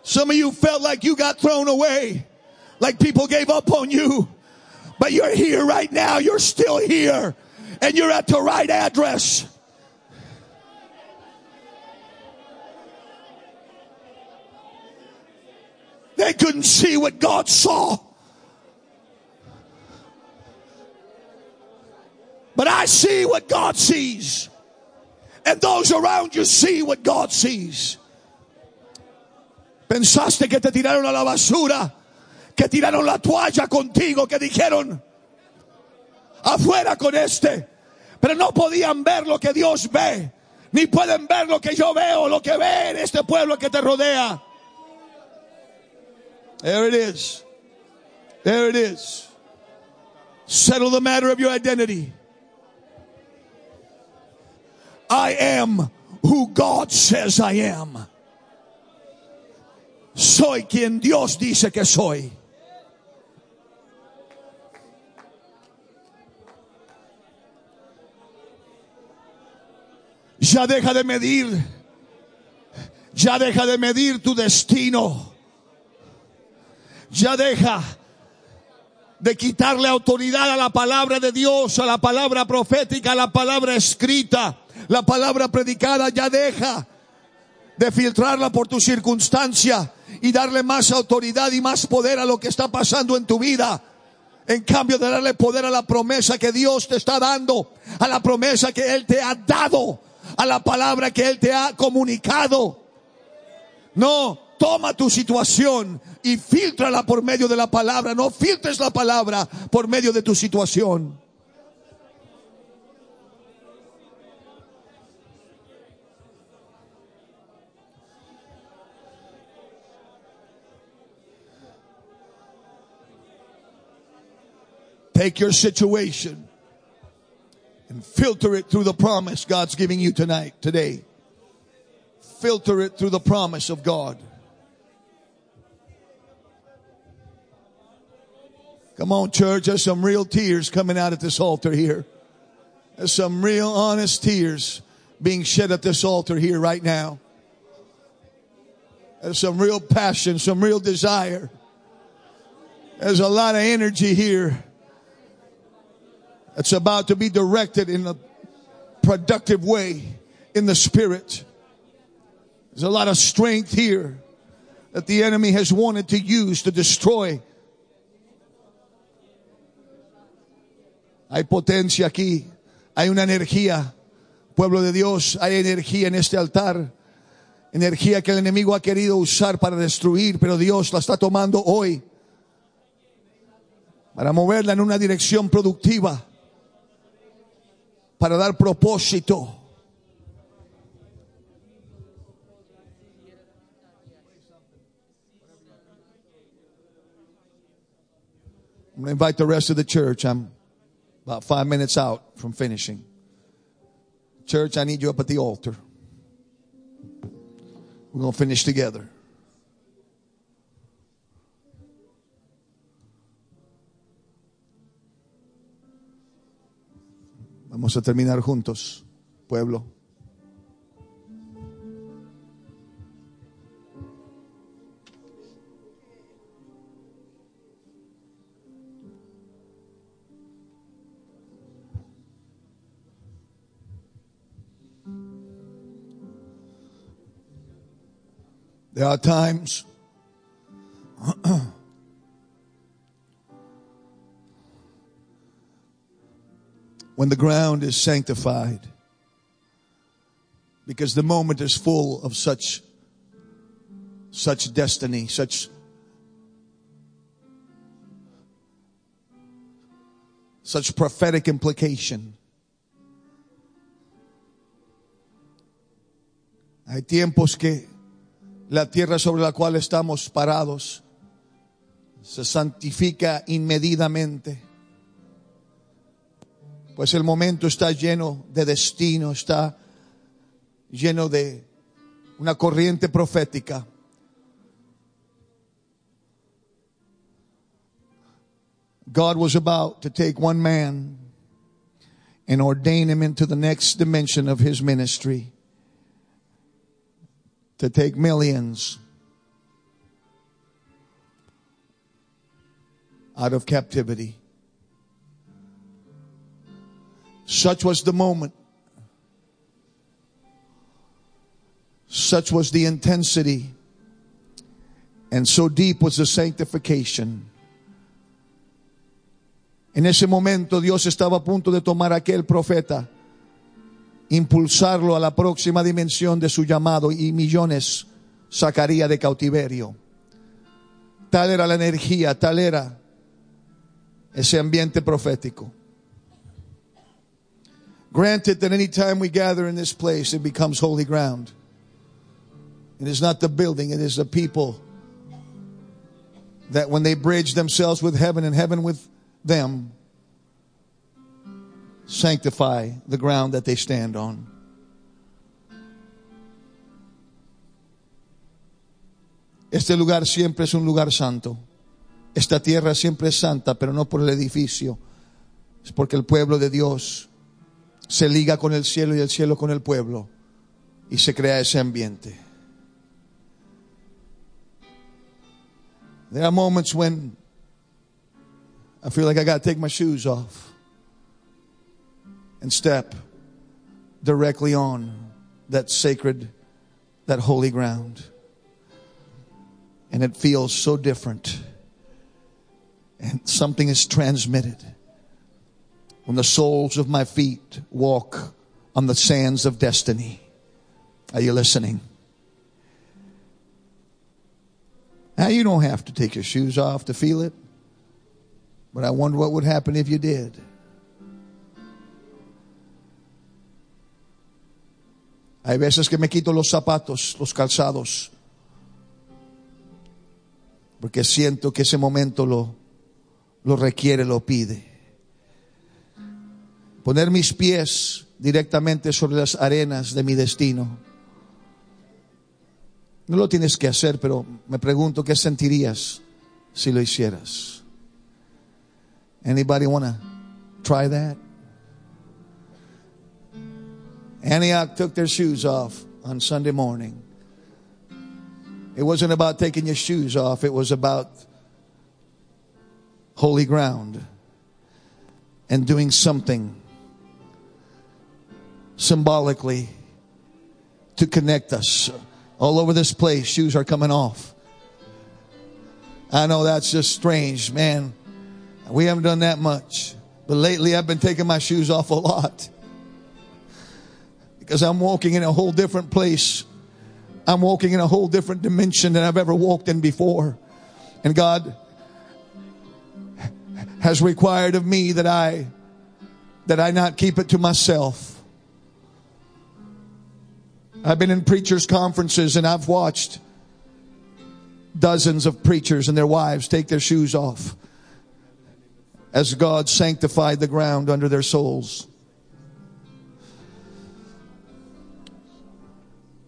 Some of you felt like you got thrown away, like people gave up on you. But you're here right now. You're still here. And you're at the right address. They couldn't see what God saw. But I see what God sees. And those around you see what God sees. Pensaste que te tiraron a la basura, que tiraron la toalla contigo, que dijeron, afuera con este. Pero no podían ver lo que Dios ve, ni pueden ver lo que yo veo, lo que ve en este pueblo que te rodea. There it is. There it is. Settle the matter of your identity. I am who God says I am. Soy quien Dios dice que soy. Ya deja de medir. Ya deja de medir tu destino. Ya deja de quitarle autoridad a la palabra de Dios, a la palabra profética, a la palabra escrita, la palabra predicada. Ya deja de filtrarla por tu circunstancia y darle más autoridad y más poder a lo que está pasando en tu vida. En cambio de darle poder a la promesa que Dios te está dando, a la promesa que Él te ha dado, a la palabra que Él te ha comunicado. No, toma tu situación y filtrala por medio de la palabra. No filtres la palabra por medio de tu situación. Take your situation and filter it through the promise God's giving you tonight, today. Filter it through the promise of God. Come on, church. There's some real tears coming out at this altar here. There's some real honest tears being shed at this altar here right now. There's some real passion, some real desire. There's a lot of energy here that's about to be directed in a productive way in the spirit. There's a lot of strength here that the enemy has wanted to use to destroy. Hay potencia aquí. Hay una energía. Pueblo de Dios, hay energía en este altar. Energía que el enemigo ha querido usar para destruir, pero Dios la está tomando hoy para moverla en una dirección productiva para dar propósito. I'm going to invite the rest of the church. I'm about five minutes out from finishing. Church, I need you up at the altar. We're going to finish together. Vamos a terminar juntos, pueblo. There are times when the ground is sanctified because the moment is full of such such destiny such such prophetic implication Hay tiempos que la tierra sobre la cual estamos parados se santifica inmedidamente. Pues el momento está lleno de destino, está lleno de una corriente profética. God was about to take one man and ordain him into the next dimension of his ministry to take millions out of captivity. Such was the moment. Such was the intensity. And so deep was the sanctification. En ese momento Dios estaba a punto de tomar a aquel profeta, impulsarlo a la próxima dimensión de su llamado y millones sacaría de cautiverio. Tal era la energía, tal era ese ambiente profético. Granted that any time we gather in this place, it becomes holy ground. It is not the building, it is the people that when they bridge themselves with heaven and heaven with them, sanctify the ground that they stand on. Este lugar siempre es un lugar santo. Esta tierra siempre es santa, pero no por el edificio. Es porque el pueblo de Dios se liga con el cielo y el cielo con el pueblo. Y se crea ese ambiente. There are moments when I feel like I got to take my shoes off and step directly on that sacred, that holy ground. And it feels so different. And something is transmitted when the soles of my feet walk on the sands of destiny. Are you listening? Now, you don't have to take your shoes off to feel it, but I wonder what would happen if you did. Hay veces que me quito los zapatos, los calzados, porque siento que ese momento lo, lo requiere, lo pide. Poner mis pies directamente sobre las arenas de mi destino. No lo tienes que hacer, pero me pregunto qué sentirías si lo hicieras. Anybody wanna try that? Antioch took their shoes off on Sunday morning. It wasn't about taking your shoes off, it was about holy ground and doing something symbolically to connect us. All over this place, shoes are coming off. I know that's just strange, man. We haven't done that much. But lately, I've been taking my shoes off a lot because I'm walking in a whole different place. I'm walking in a whole different dimension than I've ever walked in before. And God has required of me that I that I not keep it to myself. I've been in preachers conferences and I've watched dozens of preachers and their wives take their shoes off as God sanctified the ground under their soles.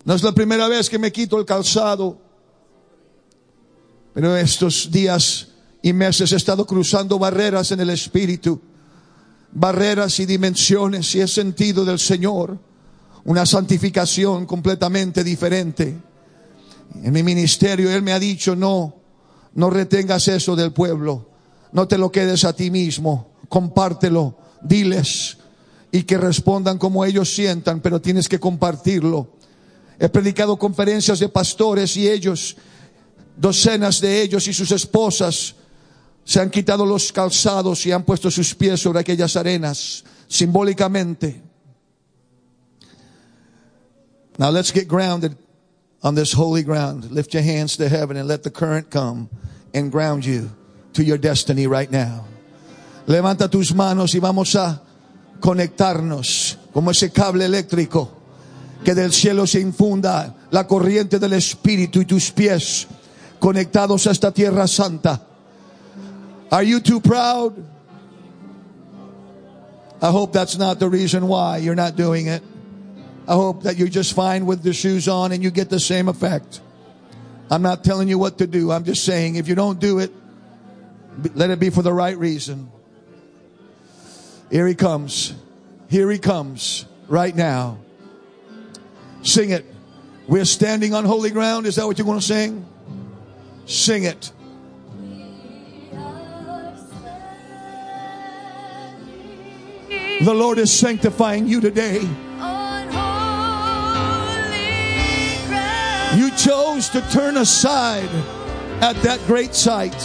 No es la primera vez que me quito el calzado, pero estos días y meses he estado cruzando barreras en el espíritu, barreras y dimensiones y he sentido del Señor una santificación completamente diferente. En mi ministerio Él me ha dicho, no, no retengas eso del pueblo, no te lo quedes a ti mismo, compártelo, diles y que respondan como ellos sientan, pero tienes que compartirlo. He predicado conferencias de pastores y ellos, docenas de ellos y sus esposas, se han quitado los calzados y han puesto sus pies sobre aquellas arenas, simbólicamente. Now let's get grounded on this holy ground. Lift your hands to heaven and let the current come and ground you to your destiny right now. Levanta tus manos y vamos a conectarnos como ese cable eléctrico Que del cielo se infunda la corriente del Espíritu y tus pies conectados a esta tierra santa. Are you too proud? I hope that's not the reason why you're not doing it. I hope that you're just fine with the shoes on and you get the same effect. I'm not telling you what to do. I'm just saying if you don't do it, let it be for the right reason. Here he comes. Here he comes right now. Sing it. We're standing on holy ground. Is that what you're going to sing? Sing it. The Lord is sanctifying you today. Chose to turn aside at that great sight.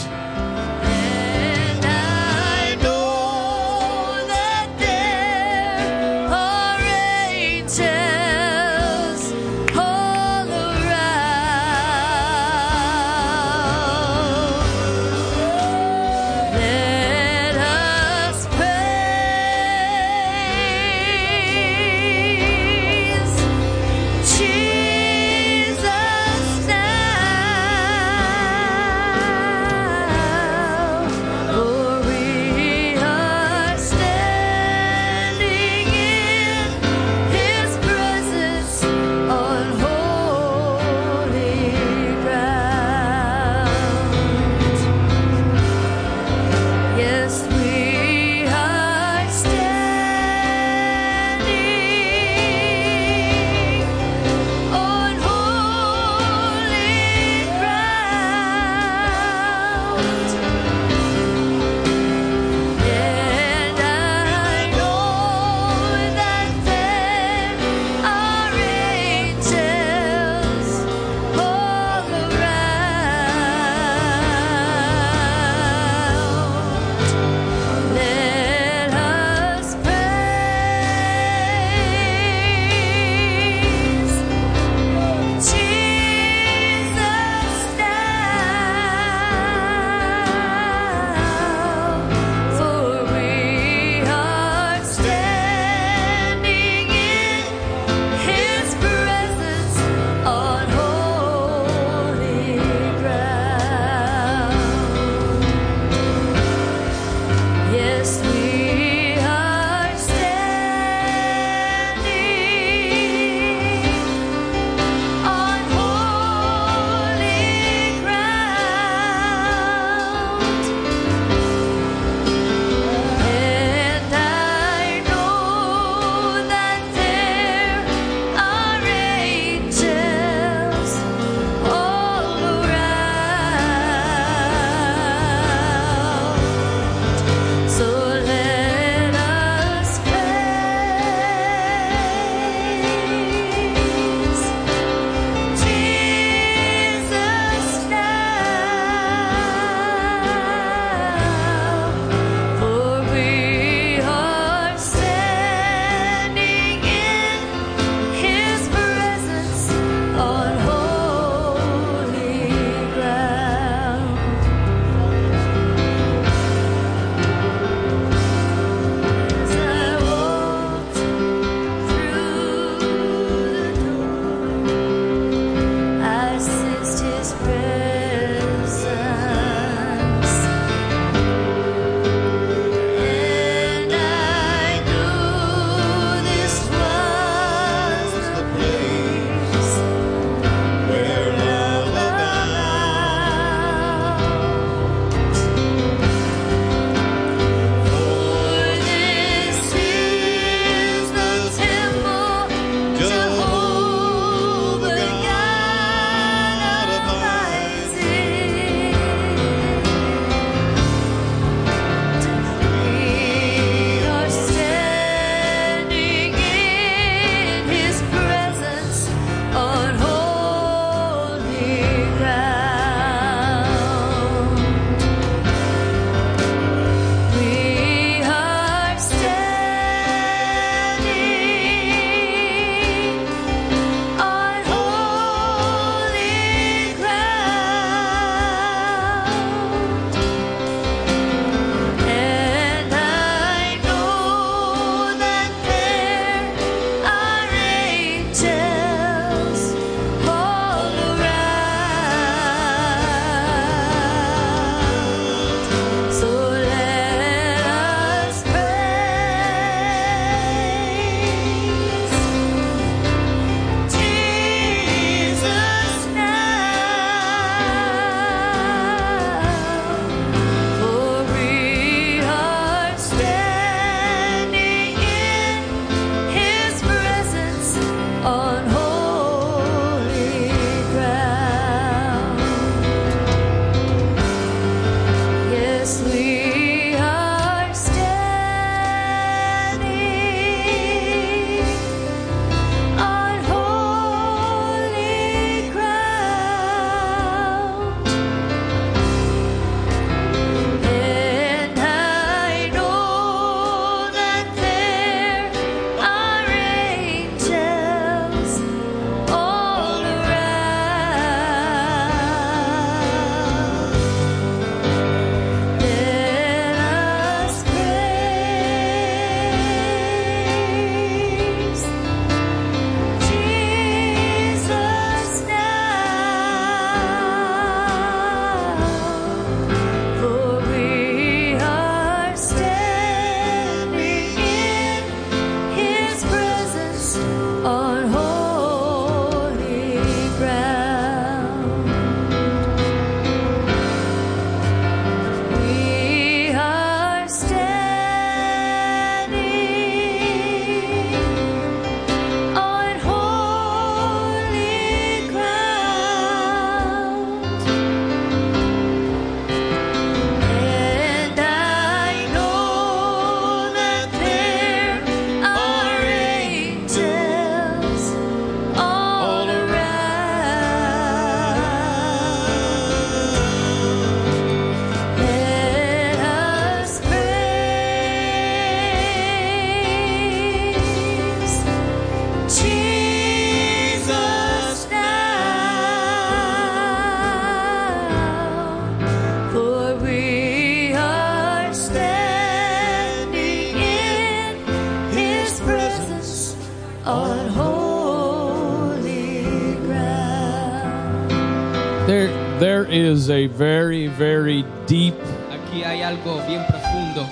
A very, very deep Aquí hay algo bien profundo,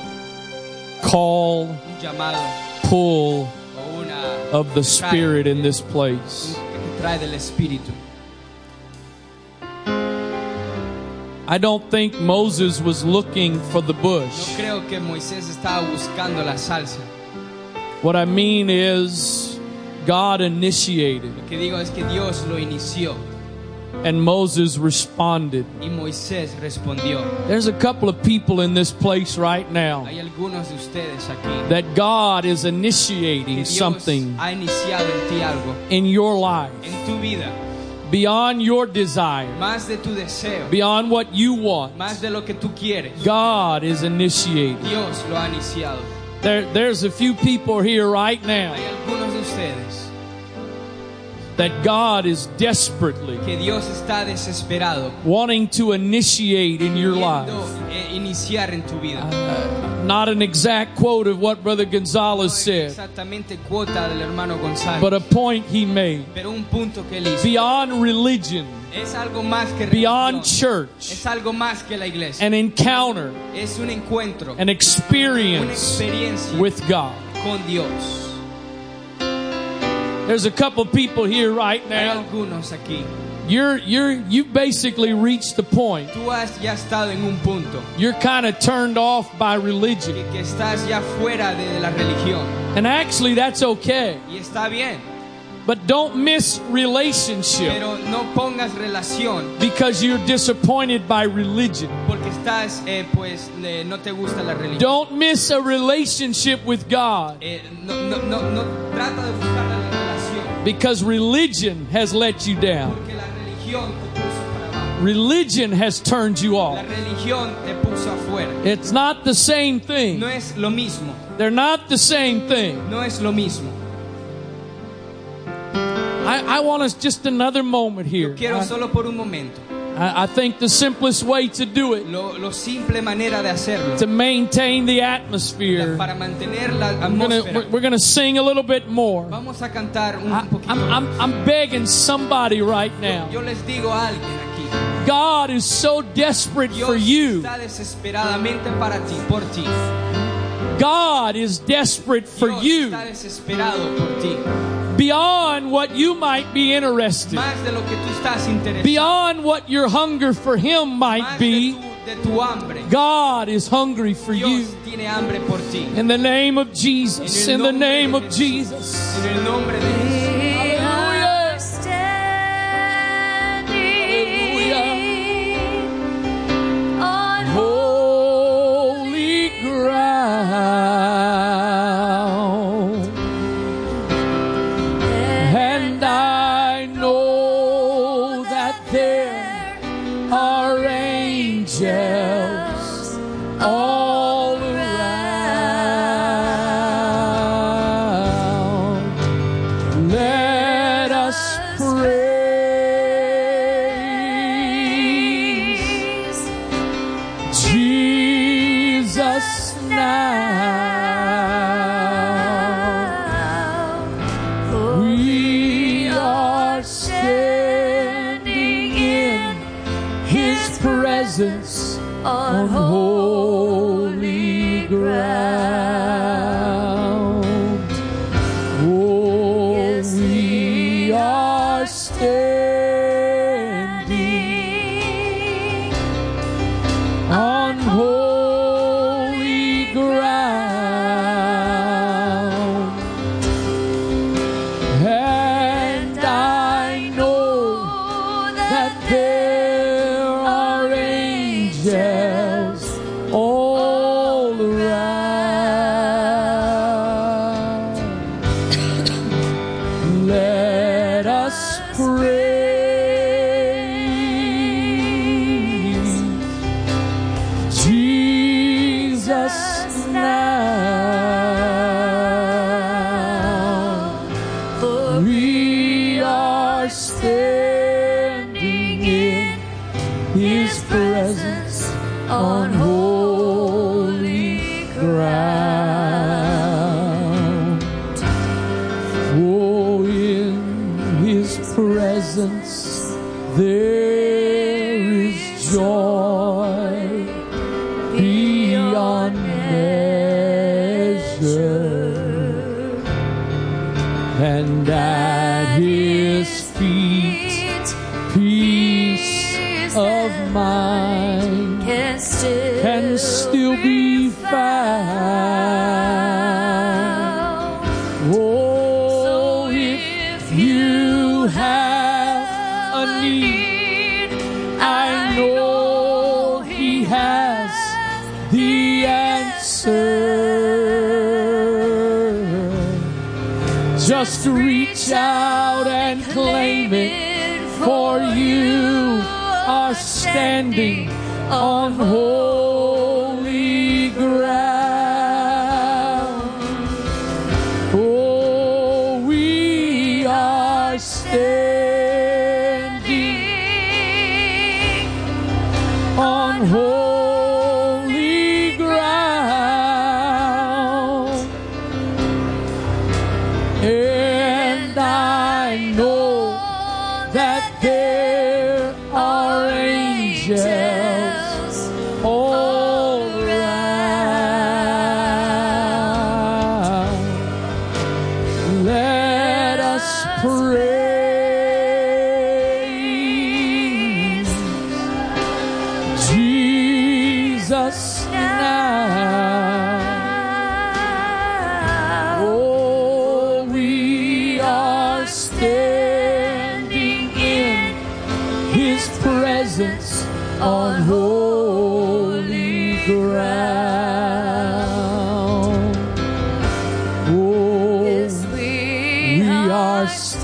call, un llamado pull o una of the Spirit in this place. que trae del Espíritu. I don't think Moses was looking for the No bush. creo que Moisés estaba buscando la salsa. What I mean is, God initiated Lo que digo es que Dios lo inició and Moses responded. y Moisés respondió. There's a couple of people in this place right now Hay algunos de ustedes aquí that God is initiating something ha iniciado en ti algo, in your life en tu vida, beyond your desire, más de tu deseo, beyond what you want. más de lo que tú quieres. God is initiating. Dios lo ha iniciado. There, there's a few people here right now Hay algunos de ustedes that God is desperately que Dios está desesperado wanting to initiate in your life. eh, iniciar en tu vida. Not an exact quote of what Brother Gonzalez said, exactamente cuota del hermano González, but a point he made. pero un punto que él hizo. Beyond religion, Es algo más que beyond church, Es algo más que la iglesia. an encounter, Es un encuentro, an experience with God. con Dios. There's a couple people here right now. You're you're you've basically reached the point. Tú has ya estado en un punto You're kind of turned off by religion. que estás ya fuera de, la religión. And actually that's okay. Y está bien, But don't miss relationship pero no pongas relación because you're disappointed by religion. porque estás, eh, pues, eh, no te gusta la religión. Don't miss a relationship with God Eh, no, no, no, no trata de buscar la because religion has let you down. religión te puso para abajo. Religion has turned you off. religión te puso afuera. It's not the same thing. No es lo mismo. They're not the same thing. No es lo mismo. I, I want us just another moment here. Quiero I, solo por un momento. I I think the simplest way to do it, Lo, lo simple manera de hacerlo to maintain the atmosphere, para mantener la atmósfera. we're, going to sing a little bit more. Vamos a cantar un I, poquito. I'm, I'm, I'm begging somebody right now. Yo les digo a alguien aquí. God is so desperate Dios for you. está desesperadamente para ti, por ti. God is desperate for Dios you está desesperado por ti. Beyond what you might be interested, Más de lo que tú estás beyond what your hunger for Him might be. tu, de tu. God is hungry for you. Tiene por ti. In the name of Jesus, in the name of Jesus. Jesus now.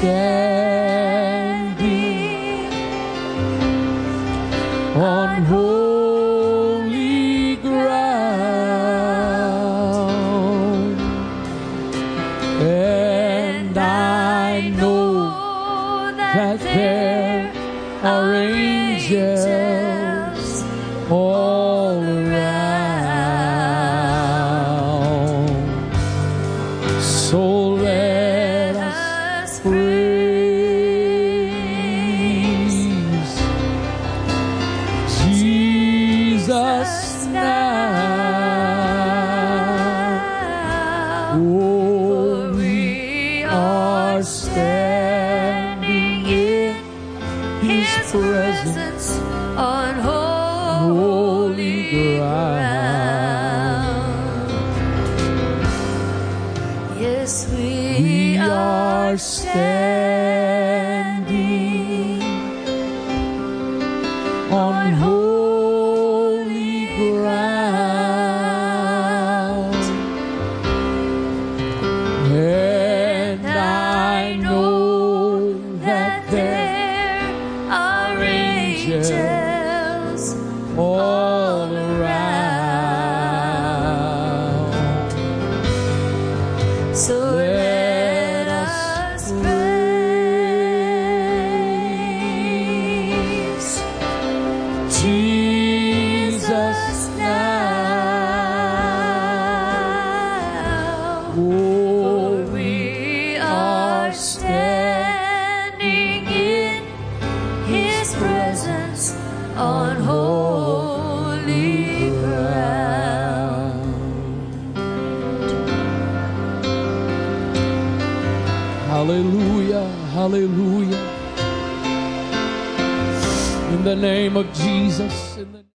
Are